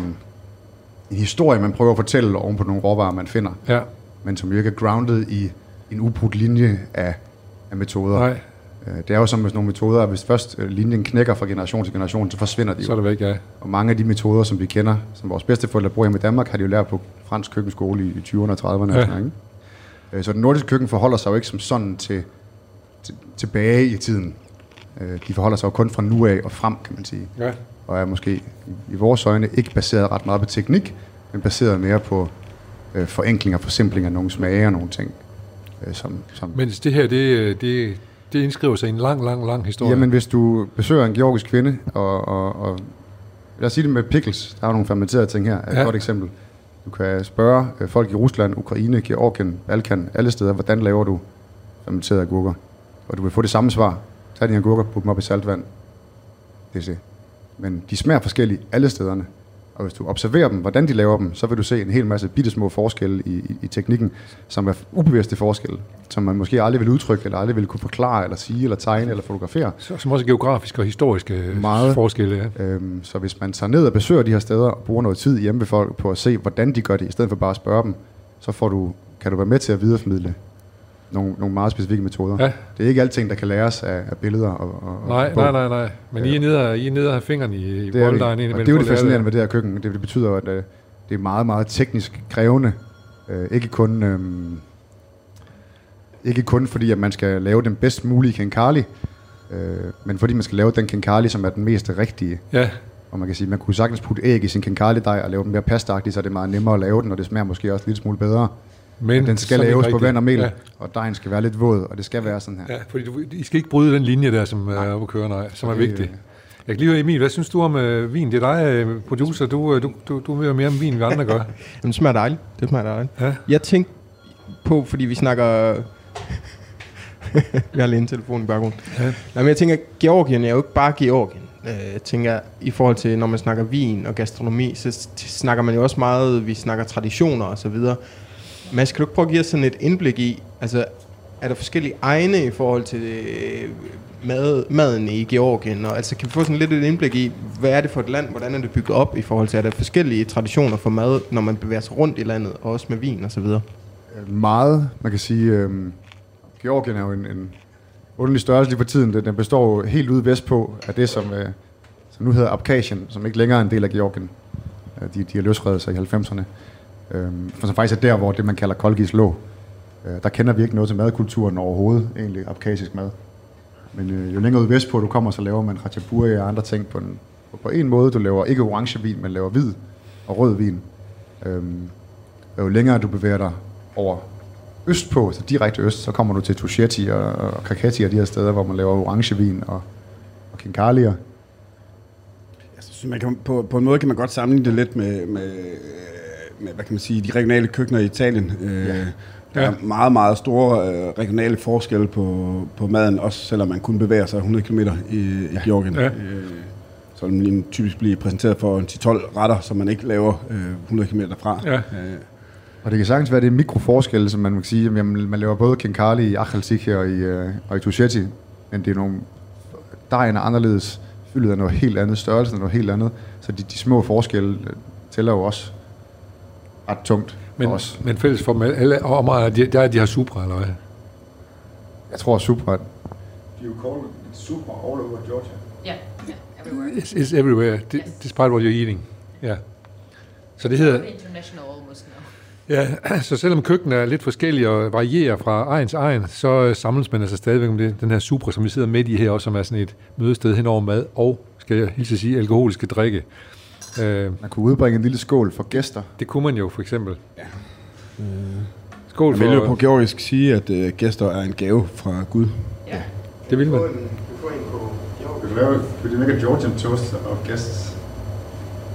en historie, man prøver at fortælle oven på nogle råvarer, man finder, Ja, men som jo ikke er grounded i en ubrudt linje af, af metoder. nej, Det er jo som med nogle metoder, at hvis først øh, linjen knækker fra generation til generation, så forsvinder de jo. så er det væk, ja. Og mange af de metoder, som vi kender, som vores bedsteforældre bruger hjemme i Danmark, har de jo lært på fransk køkkenskole i 20'erne og 30'erne. Ja. Ikke? Øh, Så den nordiske køkken forholder sig jo ikke som sådan til, til tilbage i tiden. Øh, De forholder sig jo kun fra nu af og frem, kan man sige. ja. og er måske i vores øjne ikke baseret ret meget på teknik, men baseret mere på øh, forenkling og forsimpling af nogle smage og nogle ting. Øh, som, som Mens det her, det, øh, det, det indskriver sig i en lang, lang, lang historie. Jamen, hvis du besøger en georgisk kvinde, og, og, og lad os sige det med pickles, der er nogle fermenterede ting her, er et Ja. godt eksempel. Du kan spørge øh, folk i Rusland, Ukraine, Georgien, Balkan, alle steder, hvordan laver du fermenterede agurker? Og du vil få det samme svar. Tag dine agurker, put dem op i saltvand. Det er det. Men de smager forskelligt alle stederne. Og hvis du observerer dem, hvordan de laver dem, så vil du se en hel masse bittesmå forskelle i, i, i teknikken, som er ubevidste forskelle, som man måske aldrig vil udtrykke, eller aldrig vil kunne forklare, eller sige, eller tegne, eller fotografere. Så- Som også geografiske og historiske. Meget. forskelle. Ja. Øhm, så hvis man tager ned og besøger de her steder og bruger noget tid hjemme ved folk på at se, hvordan de gør det, i stedet for bare at spørge dem, så får du, kan du være med til at videreformidle nogle, nogle meget specifikke metoder. Ja. Det er ikke alting, der kan læres af, af billeder og, og Nej, og nej, nej, nej. Men I er nede, og- I er nede og have fingeren i, i Det er, bolddejen og det er jo det fascinerende ved det her køkken. Det, det betyder at øh, det er meget, meget teknisk krævende. Øh, ikke kun... Øh, ikke kun fordi, at man skal lave den bedst mulige kenkali, øh, men fordi man skal lave den kenkali, som er den mest rigtige. Ja, Og man kan sige, man kunne sagtens putte æg i sin kenkali-dej og lave den mere pastagtig, så er det meget nemmere at lave den, og det smager måske også lidt smule bedre. Men den skal laves på vand og mel, Ja. og dejen skal være lidt våd, og det skal være sådan her. Ja, fordi du, I skal ikke bryde den linje der, som er oppe at køre, nej, som er Det, vigtig. Jeg kan lige høre Emil, hvad synes du om øh, vin? Det er dig, øh, producer, du, øh, du, du, du ved mere om vin, end vi andre gør. Jamen, det smager dejligt. Det smager dejligt. Ja. Jeg tænkte på, fordi vi snakker... vi har lige en telefon i baggrunden. Ja. Nej, men jeg tænker, Georgien er jo ikke bare Georgien. Øh, Jeg tænker, i forhold til, når man snakker vin og gastronomi, så snakker man jo også meget, vi snakker traditioner og så videre. Mads, kan du ikke prøve at give os sådan et indblik i, altså, er der forskellige egne i forhold til øh, mad, maden i Georgien? Og, altså, kan vi få sådan lidt et indblik i, hvad er det for et land, hvordan er det bygget op i forhold til, er der forskellige traditioner for mad, når man bevæger sig rundt i landet, og også med vin og så videre? Meget, man kan sige, øh, Georgien er jo en, en underlig størrelse lige for tiden. Den, den består jo helt ude vestpå af det, som, øh, som nu hedder Abkhazien, som ikke længere er en del af Georgien. Øh, de, de har løsredet sig i 90'erne. Øhm, for som faktisk er der, hvor det, man kalder Kolgis lå. Øh, Der kender vi ikke noget til madkulturen overhovedet, egentlig abkhasisk mad. Men øh, jo længere ud vestpå du kommer, så laver man ratchaburi og andre ting på en, på, på en måde. Du laver ikke orange vin, men laver hvid og rød vin. Øhm, og jo længere du bevæger dig over østpå, så direkte øst, så kommer du til Tusheti og, og Kakati og de her steder, hvor man laver orangevin og, og kinkalier. Jeg synes, man kan, på, på en måde kan man godt sammenligne det lidt med, med, med hvad kan man sige, de regionale køkkener i Italien. Øh, Ja. Der er meget, meget store øh, regionale forskelle på, på maden, også selvom man kun bevæger sig 100 km i, i Georgien. Ja. Øh, så vil man typisk blive præsenteret for en 10-12 retter, som man ikke laver øh, 100 km fra. Ja. Øh, Og det kan sagtens være, det er mikroforskelle, som man kan sige, jamen, man laver både kinkali i Akhalsiki og i, øh, og i Tusheti, men det er nogle, dejen er anderledes, fyldet er noget helt andet, størrelsen er noget helt andet, så de, de små forskelle øh, tæller jo også ret tungt Men, for os. men fælles for dem alle områder, de, der er de her supra, eller hvad? Jeg tror super, Do you call it super all over Georgia? Yeah, yeah, everywhere. It's, it's everywhere, Yes. despite what you're eating. Ja. Så det hedder, International almost now. ja, så selvom køkkenet er lidt forskellige og varierer fra egen til egen, så samles man altså stadigvæk om det, den her supra, som vi sidder midt i her, også som er sådan et mødested hen over mad og, skal jeg hilse at sige, alkoholiske drikke. Øh, man kunne udbringe en lille skål for gæster. det kunne man jo for eksempel. Ja. Skål Jeg vil jo på for, georgisk sige, at øh, gæster er en gave fra Gud. Yeah. det vil man. Could you, lave, could you make a Georgian toast of guests?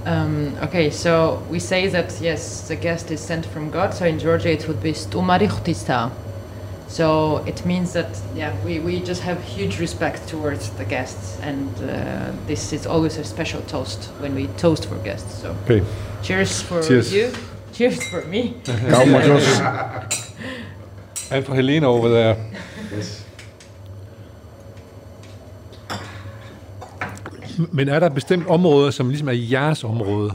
Um, okay, so we say that yes, the guest is sent from God. So in Georgia, it would be stumarichtista. So it means that yeah, we, we just have huge respect towards the guests, and uh, this is always a special toast when we toast for guests. So Okay. cheers for Cheers. you, cheers for me. And for Helena over there. Men er der et bestemt område, som ligesom er jeres område?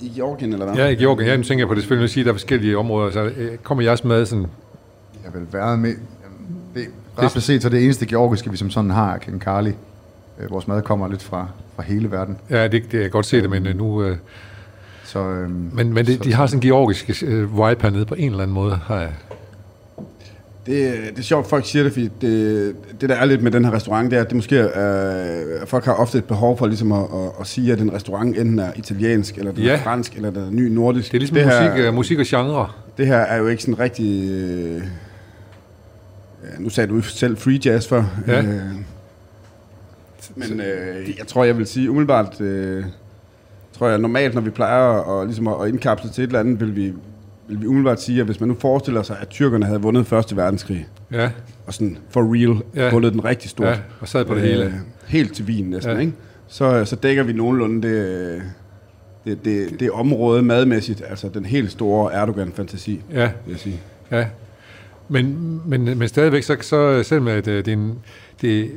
I Georgien, eller hvad? Ja, i Georgien. Jeg tænker på det selvfølgelig at sige, at der er forskellige områder. Så øh, kommer jeres mad sådan... Jeg vil være med. Jamen, det, ret set, så det eneste georgiske, vi som sådan har, er kinkali. Øh, vores mad kommer lidt fra, fra hele verden. Ja, det, det jeg kan godt se det, men øh, nu... Øh, Så, øhm, men men det, så, de har sådan en georgisk øh, vibe hernede på en eller anden måde, har jeg. Det, det er sjovt, folk siger det, fordi det, det der er lidt med den her restaurant, det er, at det måske er, folk har ofte et behov for ligesom at, at, at sige, at en restaurant enten er italiensk, eller den Ja. er fransk, eller den er ny nordisk. Det er ligesom det musik, her, øh, musik og genre. det her er jo ikke sådan rigtig... Øh, nu sagde du selv free jazz før. Ja. Øh, men øh, jeg tror, jeg vil sige umiddelbart... Øh, tror jeg normalt, når vi plejer at, ligesom at, at indkapsle til et eller andet, vil vi, vil vi umiddelbart sige, at hvis man nu forestiller sig, at tyrkerne havde vundet Første Verdenskrig, Ja, og sådan for real Ja. vundet den rigtig stort, ja, og sad på det hele. helt til Wien næsten, Ja. ikke? Så, så dækker vi nogenlunde det, det, det, det område madmæssigt, altså den helt store Erdogan-fantasi, Ja, vil jeg sige. ja. Men, men, men stadigvæk, så, så selvom at, øh, det, en, det,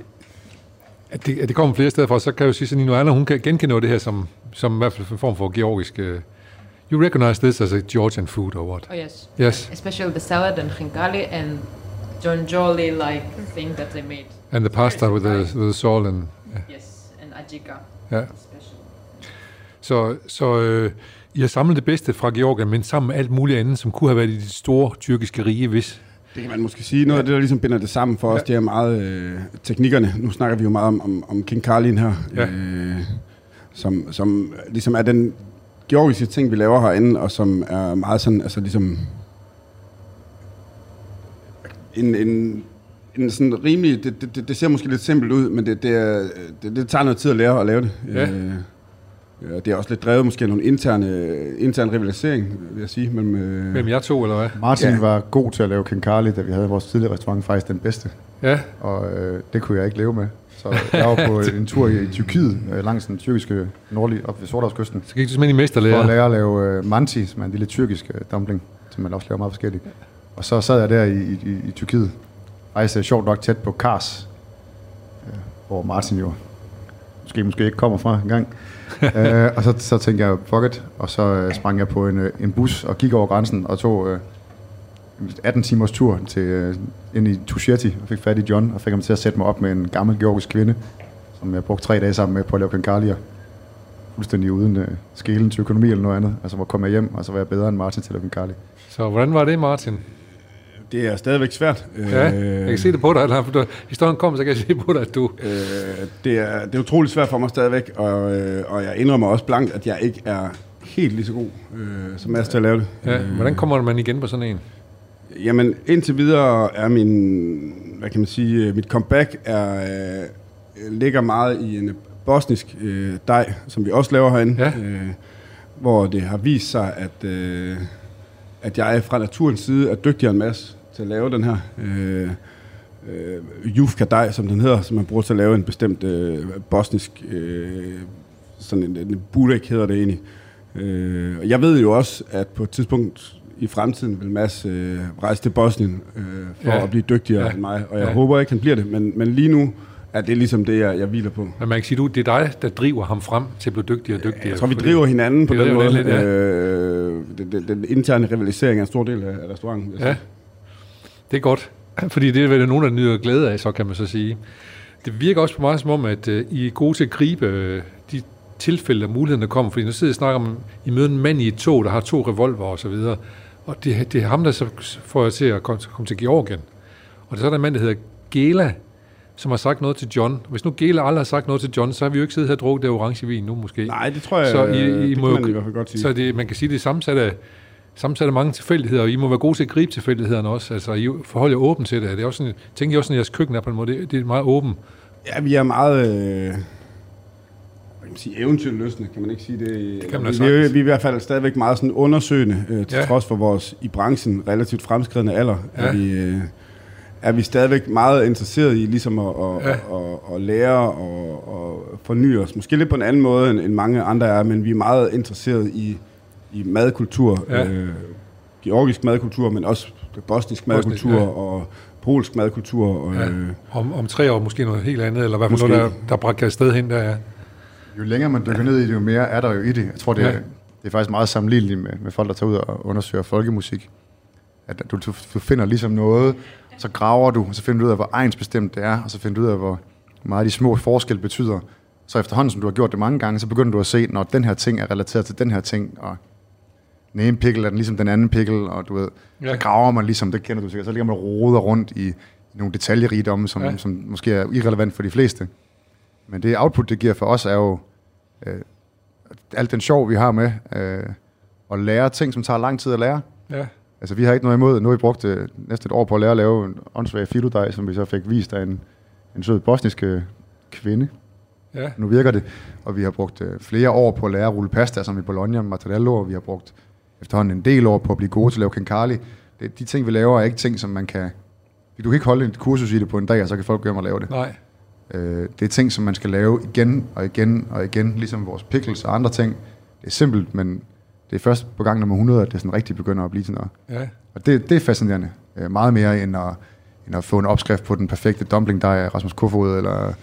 at, det, at det kommer flere steder fra, så kan jeg jo sige, at Nino Anna, hun kan genkende noget af det her som, som i hvert fald en form for georgisk... øh, You recognize this as a Georgian food or what? Oh yes. Yes. Especially the salad and khinkali and jonjoli like thing that they made. And the pasta with the, with the salt and... Yes, and ajika. Ja. Special. Så, så øh, I har samlet det bedste fra Georgien, men sammen med alt muligt andet, som kunne have været i det store tyrkiske rige, hvis... Det kan man måske sige. Noget af det, der ligesom binder det sammen for os, det er meget øh, teknikkerne. Nu snakker vi jo meget om, om, om King Karlin her, Ja. øh, som, som ligesom er den georgiske ting, vi laver herinde, og som er meget sådan, altså ligesom en, en, en sådan rimelig, det, det, det, ser måske lidt simpelt ud, men det, det, er, det, det tager noget tid at lære at lave det. Ja. Øh, ja, det er også lidt drevet måske af nogle interne, interne rivalisering, vil jeg sige, mellem, øh, Hvem jer to, eller hvad? Martin Ja. var god til at lave Kenkali, da vi havde vores tidligere restaurant, faktisk den bedste. Ja, Og øh, det kunne jeg ikke leve med. Så jeg var på en tur i, Tyrkiet, øh, langs den tyrkiske nordlige, op ved Sortehavskysten, så gik du simpelthen i for at mesterlærer. lære at lave øh, manti, som er en lille tyrkisk øh, dumpling, som man også laver meget forskelligt. Og så sad jeg der i, i, i, Tyrkiet, øh, sjovt nok tæt på Kars, hvor Martin jo måske måske ikke kommer fra engang. øh, og så, så tænkte jeg, fuck it, og så øh, sprang jeg på en, øh, en bus og gik over grænsen og tog øh, 18 timers tur til, øh, ind i Tusheti og fik fat i John og fik ham til at sætte mig op med en gammel georgisk kvinde, som jeg brugte tre dage sammen med på at lave kankalier. Fuldstændig uden øh, skelen til økonomi eller noget andet. Altså hvor kom jeg hjem, og så var jeg bedre end Martin til at lave kankali. Så hvordan var det, Martin? det er stadigvæk svært. Ja, jeg kan se det på dig. Eller, for du- historien kom, så kan jeg se på dig, at du... Øh, det, er, det er utroligt svært for mig stadigvæk, og, øh, og jeg indrømmer også blankt, at jeg ikke er helt lige så god øh, som Mads til at lave det. Ja, hvordan kommer man igen på sådan en? Jamen, indtil videre er min, hvad kan man sige, øh, mit comeback er, øh, ligger meget i en bosnisk øh, dej, som vi også laver herinde, Ja. øh, hvor det har vist sig, at, øh, at jeg fra naturens side er dygtigere end Mads til at lave den her øh, øh, Jufka dej, som den hedder, som man bruger til at lave en bestemt øh, bosnisk, øh, sådan en, en burek hedder det egentlig. Øh, og jeg ved jo også, at på et tidspunkt i fremtiden vil Mads øh, rejse til Bosnien øh, for Ja. at blive dygtigere Ja. end mig, og jeg Ja. håber ikke, han bliver det, men, men lige nu er det ligesom det, jeg, jeg hviler på. Men man kan sige, du, det er dig, der driver ham frem til at blive dygtigere og dygtigere. Jeg tror, vi driver hinanden på den måde. lidt, ja. øh, den, den, den interne rivalisering er en stor del af, restauranten. Ja, det er godt. Fordi det er vel nogen, der nyder glæde af, så kan man så sige. Det virker også på mig som om, at uh, I er gode til at gribe uh, de tilfælde og muligheder, der kommer. Fordi nu sidder jeg og snakker om, I møder en mand i et tog, der har to revolver og så videre. Og det, det er ham, der så får jer til at komme, komme til Georgien. Og så er der en mand, der hedder Gela, som har sagt noget til John. Hvis nu Gela aldrig har sagt noget til John, så har vi jo ikke siddet her og drukket det orange vin nu måske. Nej, det tror jeg, Så I- I det må kan man i hvert fald godt sige. Så det, man kan sige, det er sammensat af, sammensat af mange tilfældigheder, og I må være gode til at gribe tilfældighederne også. Altså, I forholder jer åben til det. Det er også sådan, tænker I også, at jeres køkken er på en måde, det, det er meget åben. Ja, vi er meget... Øh, sige, eventyrløsende, kan man ikke sige det? Det kan man vi, vi, er, vi er i hvert fald stadigvæk meget sådan undersøgende, øh, til Ja. ja. trods for vores i branchen relativt fremskridende alder. Ja. Ja. Er, vi, øh, er vi stadigvæk meget interesseret i ligesom at, at, Ja. ja. at, at, at lære og, og forny os. Måske lidt på en anden måde, end, end mange andre er, men vi er meget interesseret i, i madkultur. Ja. Øh, georgisk madkultur, men også bosnisk madkultur ja. og polsk madkultur. Og, Ja. øh, Om, om tre år måske noget helt andet, eller i hvert fald noget, der, der brækker afsted hen, der er. Jo længere man dykker ned i det, jo mere er der jo i det. Jeg tror, det, ja. det er faktisk meget sammenligneligt med, med folk, der tager ud og undersøger folkemusik. At du, du, finder ligesom noget, så graver du, og så finder du ud af, hvor egensbestemt det er, og så finder du ud af, hvor meget de små forskelle betyder. Så efterhånden, som du har gjort det mange gange, så begynder du at se, når den her ting er relateret til den her ting, og den ene pikkel er den ligesom den anden pikkel, og du ved, Ja. så graver man ligesom, det kender du sikkert, så ligger man roder rundt i, nogle detaljerigdomme, som, ja. som måske er irrelevant for de fleste. Men det output, det giver for os, er jo øh, alt den sjov, vi har med, øh, at lære ting, som tager lang tid at lære. Ja. Altså, vi har ikke noget imod. Nu har vi brugt øh, næsten et år på at lære at lave en åndssvag filodej, som vi så fik vist af en, en sød bosnisk øh, kvinde. Ja. Nu virker det. Og vi har brugt øh, flere år på at lære at rulle pasta, som i Bologna med Mattarello, og vi har brugt efterhånden en del år på at blive gode til at lave cancali. Det, de ting, vi laver, er ikke ting, som man kan... Du kan ikke holde et kursus i det på en dag, og så kan folk gøre at lave det. Nej. Øh, det er ting, som man skal lave igen og igen og igen, ligesom vores pickles og andre ting. Det er simpelt, men det er først på gang nummer 100, at det sådan rigtig begynder at blive til noget. Ja. Og det, det er fascinerende. Øh, meget mere end at, end at få en opskrift på den perfekte dumpling der af Rasmus Kofod, eller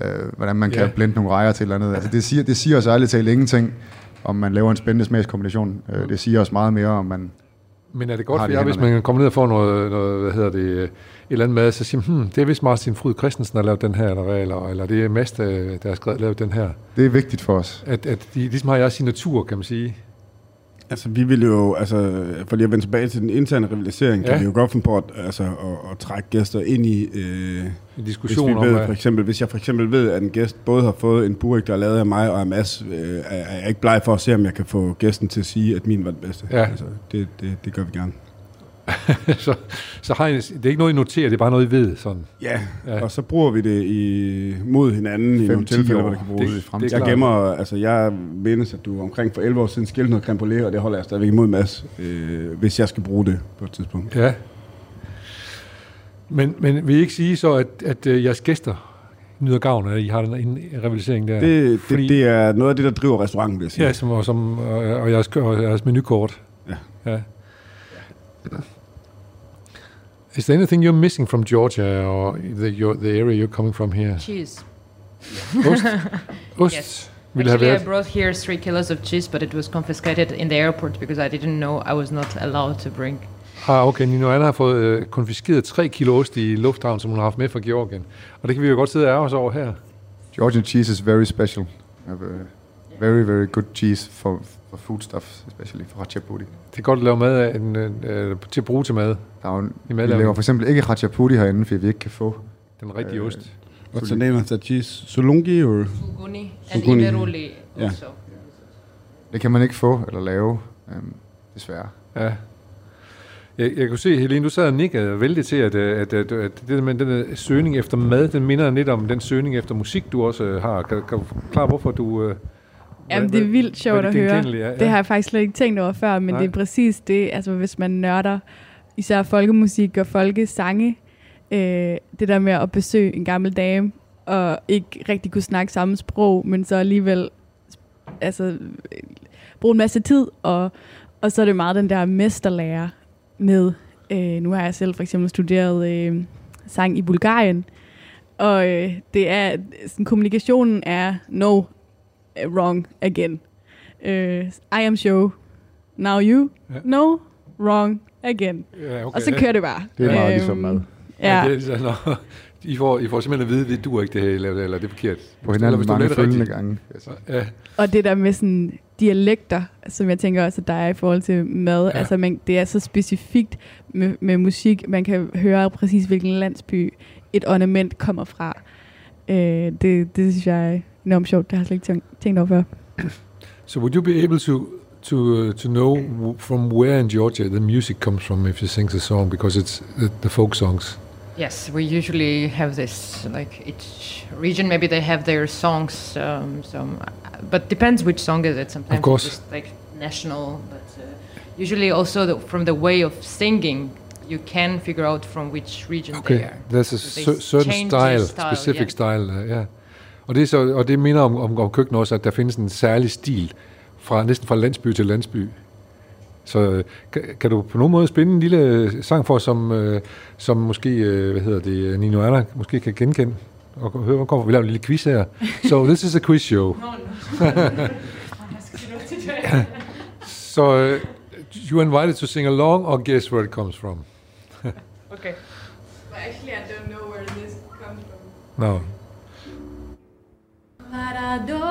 øh, hvordan man kan Ja. blende nogle rejer til eller andet. Altså, det, siger, det siger os ærligt talt ingenting, om man laver en spændende smagskombination. Øh, det siger os meget mere, om man... Men er det godt for jer, hvis man kommer ned og får noget, noget hvad hedder det, et eller andet mad, så siger hmm, det er vist Martin Fryd Christensen, der har lavet den her, eller, hvad, eller, eller det er Mads, der, der har skrevet, lavet den her. Det er vigtigt for os. At, at de ligesom har jeres signatur, kan man sige. Altså, vi vil jo, altså, for lige at vende tilbage til den interne rivalisering, ja. Kan vi jo godt finde på at, altså, at, at trække gæster ind i... Øh, En hvis diskussion vi om, ved, hvad- for eksempel, hvis jeg for eksempel ved, at en gæst både har fået en burik, der er lavet af mig og af Mads, øh, er er jeg ikke bleg for at se, om jeg kan få gæsten til at sige, at min var den bedste. Ja. Altså, det, det, det gør vi gerne. så, så har I, det er ikke noget, I noterer, det er bare noget, I ved. Sådan. Ja, Ja. ja. og så bruger vi det i, mod hinanden i nogle 5-10 tilfælde, år. hvor det kan bruges. Det- i det fremtiden. er jeg gemmer, altså jeg mindes, at du omkring for 11 år siden skilte noget creme og det holder jeg stadigvæk imod Mads, øh, hvis jeg skal bruge det på et tidspunkt. Ja. Men, men vil I ikke sige så, at, at uh, jeres gæster nyder gavn af, at I har den en rivalisering der? Det, Fordi- det, det er noget af det, der driver restauranten, vil jeg sige. Ja, som, og, som, og, og, jeres, og jeres menukort. Ja. ja. Is there anything you're missing from Georgia or the, your, the area you're coming from here? Cheese. Ost? Ost Yes. ville have Actually, I brought here three kilos of cheese, but it was confiscated in the airport because I didn't know I was not allowed to bring. Ah, okay, Nino Anna har fået øh, konfiskeret 3 kilo ost i lufthavn, som hun har haft med fra Georgien. Og det kan vi jo godt sidde og ærge os over her. Georgian cheese is very special. We have a very, very good cheese for, for foodstuffs, especially for hachapuri. Det er godt at lave mad af, en, øh, til at bruge til mad. Der er jo, vi laver for eksempel ikke hachapuri herinde, fordi vi ikke kan få. Den rigtige Øh, ost. What's the name of that cheese? Solungi or? Suguni Suguni. imeruli Yeah. also. Det kan man ikke få eller lave, øhm, desværre. Ja. Jeg, jeg kunne se, Helene, du sad og nikkede vældig til, at, øh, at, at, at det der med den der søgning efter mad, den minder lidt om den søgning efter musik, du også øh, har. Kan, kan du forklare, hvorfor du... Øh, Jamen, det er vildt sjovt det at høre. er, ja. Det har jeg faktisk slet ikke tænkt over før, men Nej. det er præcis det, altså hvis man nørder især folkemusik og folkesange, øh, det der med at besøge en gammel dame, og ikke rigtig kunne snakke samme sprog, men så alligevel altså, øh, bruge en masse tid, og, og så er det meget den der mesterlærer med, øh, nu har jeg selv for eksempel studeret øh, sang i Bulgarien, og øh, det er, sådan, kommunikationen er no, wrong again. Uh, I am show, now you, Ja. no, wrong again. ja, okay, Og så kører det bare. Det er meget Øhm, ligesom mad. Ja. Ja, Det er, sådan, nå, I, får, I får simpelthen at vide, at det duer ikke det her, lavede, eller det er forkert. På Eller hinanden hvis du mange følgende gange. Altså. Ja, og det der med sådan dialekter, som jeg tænker også, at der er i forhold til mad. Ja. Altså, man, det er så specifikt med, med musik. Man kan høre præcis, hvilken landsby et ornament kommer fra. Øh, det, det synes jeg er enormt sjovt. Det har jeg slet ikke tænkt, tænkt over før. So would you be able to to uh, to know w- from where in Georgia the music comes from if you sing the song because it's the, the folk songs? Yes, we usually have this. Like each region, maybe they have their songs. Um, some, but depends which song is it. Sometimes of course. it's just like national, but uh, usually also the, from the way of singing, you can figure out from which region they Okay, are. there's a So they cer- certain style, their style, specific yeah. style, uh, ja. Og det, er så, og det minder om, om, om køkken også, at der findes en særlig stil, fra, næsten fra landsby til landsby. Så øh, kan, kan du på nogen måde spille en lille øh, sang for os, som, øh, som måske, øh, hvad hedder det, Nino Anna måske kan genkende? Og høre, hvor kommer vi laver en lille quiz her. So this is a quiz show. so uh, you invited to sing along or guess where it comes from? Okay. But actually, I don't know where this comes from. No. adoridao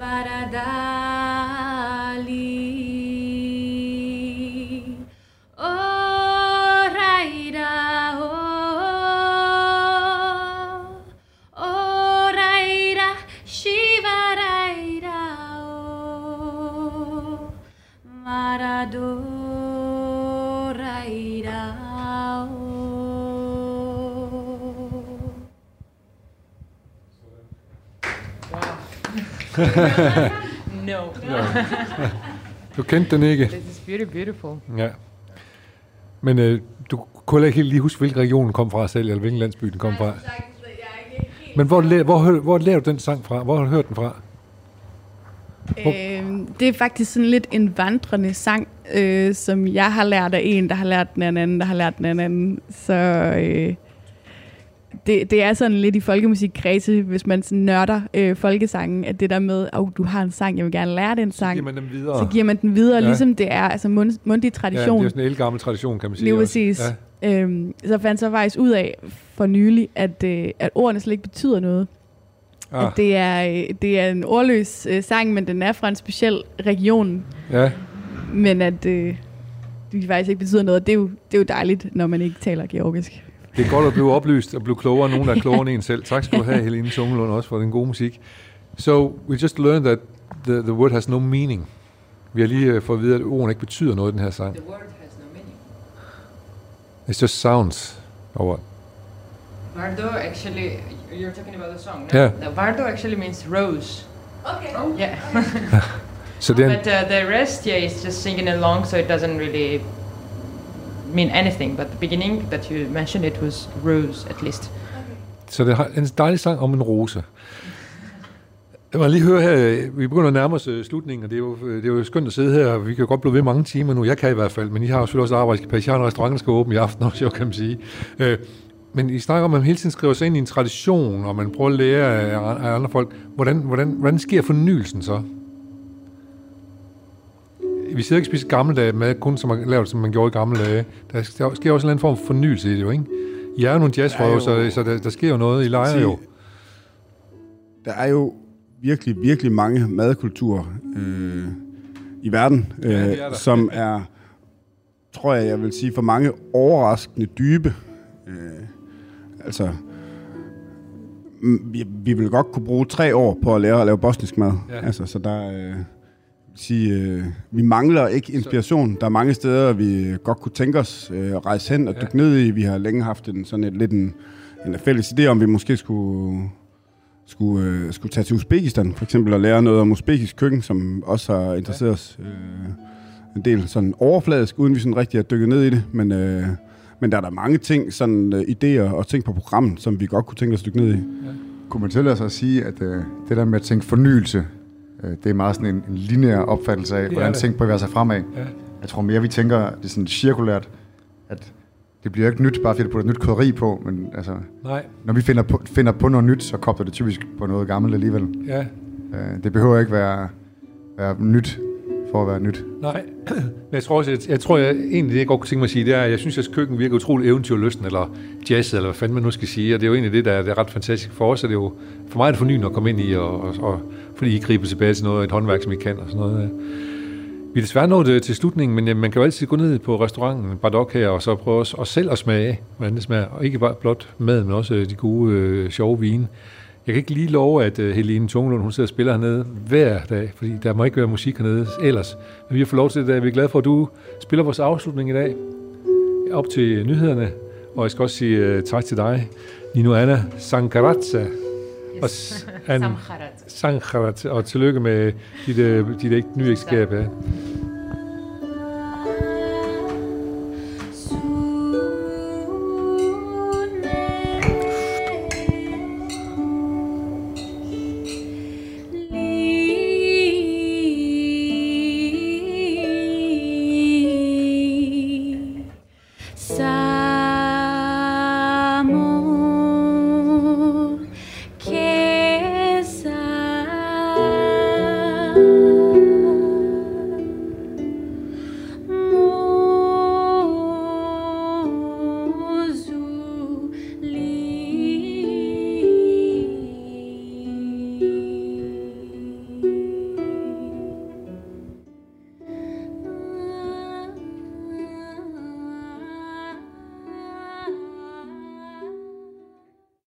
varadali no. Du kendte den ikke? This is beauty, beautiful. Ja. Men øh, du kunne ikke helt lige huske, hvilken region den kom fra selv, eller hvilken landsby den kom fra. Men hvor, læ- hvor, hvor, hvor lærte du den sang fra? Hvor har du hørt den fra? Øh, det er faktisk sådan lidt en vandrende sang, øh, som jeg har lært af en, der har lært den af en anden, der har lært den af en anden. Så øh, det, det er sådan lidt i folkemusikkredse, hvis man sådan nørder øh, folkesangen, at det der med, at oh, du har en sang, jeg vil gerne lære den Så sang, giver man dem videre. så giver man den videre, Ja. ligesom det er altså mund, mundig ja, det tradition. er sådan en elgammel tradition, kan man sige. Også. præcis. Ja. Øhm, så fandt jeg faktisk ud af for nylig, at, øh, at ordene slet ikke betyder noget. Ah. Ah, At det er, øh, det er en ordløs øh, sang, men den er fra en speciel region. ja. Men at øh, det faktisk ikke betyder noget. Det er, jo, det er jo dejligt, når man ikke taler georgisk. Det er godt at blive oplyst og blive klogere end nogen, der er klogere end en selv. Tak skal du have, Helene Tungelund, også for den gode musik. So, we just learned that the, the word has no meaning. Vi har lige uh, fået at vide, at ordene ikke betyder noget i den her sang. The word has no meaning. It's just sounds. Or what? Vardo actually, you're talking about the song. Yeah. The Vardo actually means rose. Okay. Yeah. Så det er but uh, the rest, yeah, is just singing along, so it doesn't really mean anything. But the beginning that you mentioned, it was rose at least. Så det er en dejlig sang om en rose. Jeg må lige høre her, vi begynder at nærme os øh, slutningen, og det er, jo, øh, det er jo skønt at sidde her, og vi kan jo godt blive ved mange timer nu. Jeg kan i hvert fald, men I har jo selvfølgelig også arbejdsplads. Jeg har en restaurant, der skal åbne i aften også, jo, kan man sige. Øh, men I snakker om, at man hele tiden skriver sig ind i en tradition, og man prøver at lære af andre folk. Hvordan, hvordan, hvordan sker fornyelsen så? Vi sidder ikke og spiser gammeldags mad, kun som man lavet, som man gjorde i gamle dage. Der sker også en eller anden form for fornyelse i det, jo, ikke? I er jo nogle jo- så, så der, der sker jo noget. I leger jo. Der er jo virkelig, virkelig mange madkulturer øh, i verden, øh, Ja, er som er, tror jeg, jeg vil sige, for mange overraskende dybe. Øh, altså, vi, vi vil godt kunne bruge tre år på at lære at lave bosnisk mad. Ja. Altså, så der øh, sige, øh, vi mangler ikke inspiration. Der er mange steder, vi godt kunne tænke os øh, at rejse hen og Ja. dykke ned i. Vi har længe haft en, sådan et, lidt en, en fælles idé om, vi måske skulle skulle, øh, skulle tage til Uzbekistan, for eksempel, og lære noget om uzbekisk køkken, som også har interesseret os øh, en del sådan overfladisk, uden vi sådan rigtig har dykket ned i det. Men, øh, men der er der mange ting, sådan øh, idéer og ting på programmet, som vi godt kunne tænke os at dykke ned i. Kunne man tillade sig at sige, at øh, det der med at tænke fornyelse, det er meget sådan en, en lineær opfattelse af, hvordan ting bevæger sig fremad. Ja. Jeg tror mere, vi tænker, det er sådan cirkulært, at det bliver ikke nyt, bare fordi du putter et nyt krydderi på, men altså, Nej, når vi finder på, finder på noget nyt, så kobler det typisk på noget gammelt alligevel. ja, Øh, det behøver ikke være, være nyt for at være nyt. nej. Men jeg tror også, jeg, jeg tror, jeg, egentlig det, jeg godt kunne tænke mig at sige, det er, at jeg synes, at køkken virker utrolig eventyrlysten, eller jazz, eller hvad fanden man nu skal sige. Og det er jo egentlig det, der er, det er ret fantastisk for os. Og det er jo for mig er fornyende at komme ind i, og, og, og fordi I griber tilbage til noget, et håndværk, som I kan, og sådan noget. Vi er desværre nået øh, til slutningen, men man kan jo altid gå ned på restauranten Bardok her, og så prøve os, os selv at smage, hvordan det smager. Og ikke bare blot mad, men også øh, de gode, øh, sjove vine. Jeg kan ikke lige love, at uh, Helene Tungelund, hun sidder og spiller hernede hver dag, fordi der må ikke være musik hernede ellers. Men vi har fået lov til det, og vi er glade for, at du spiller vores afslutning i dag op til nyhederne. Og jeg skal også sige uh, tak til dig, Nino Anna Sankaratsa. Og s- an- Samkharat. Sankarat, og tillykke med dit, uh, dit æg- nye ægteskab. Ja.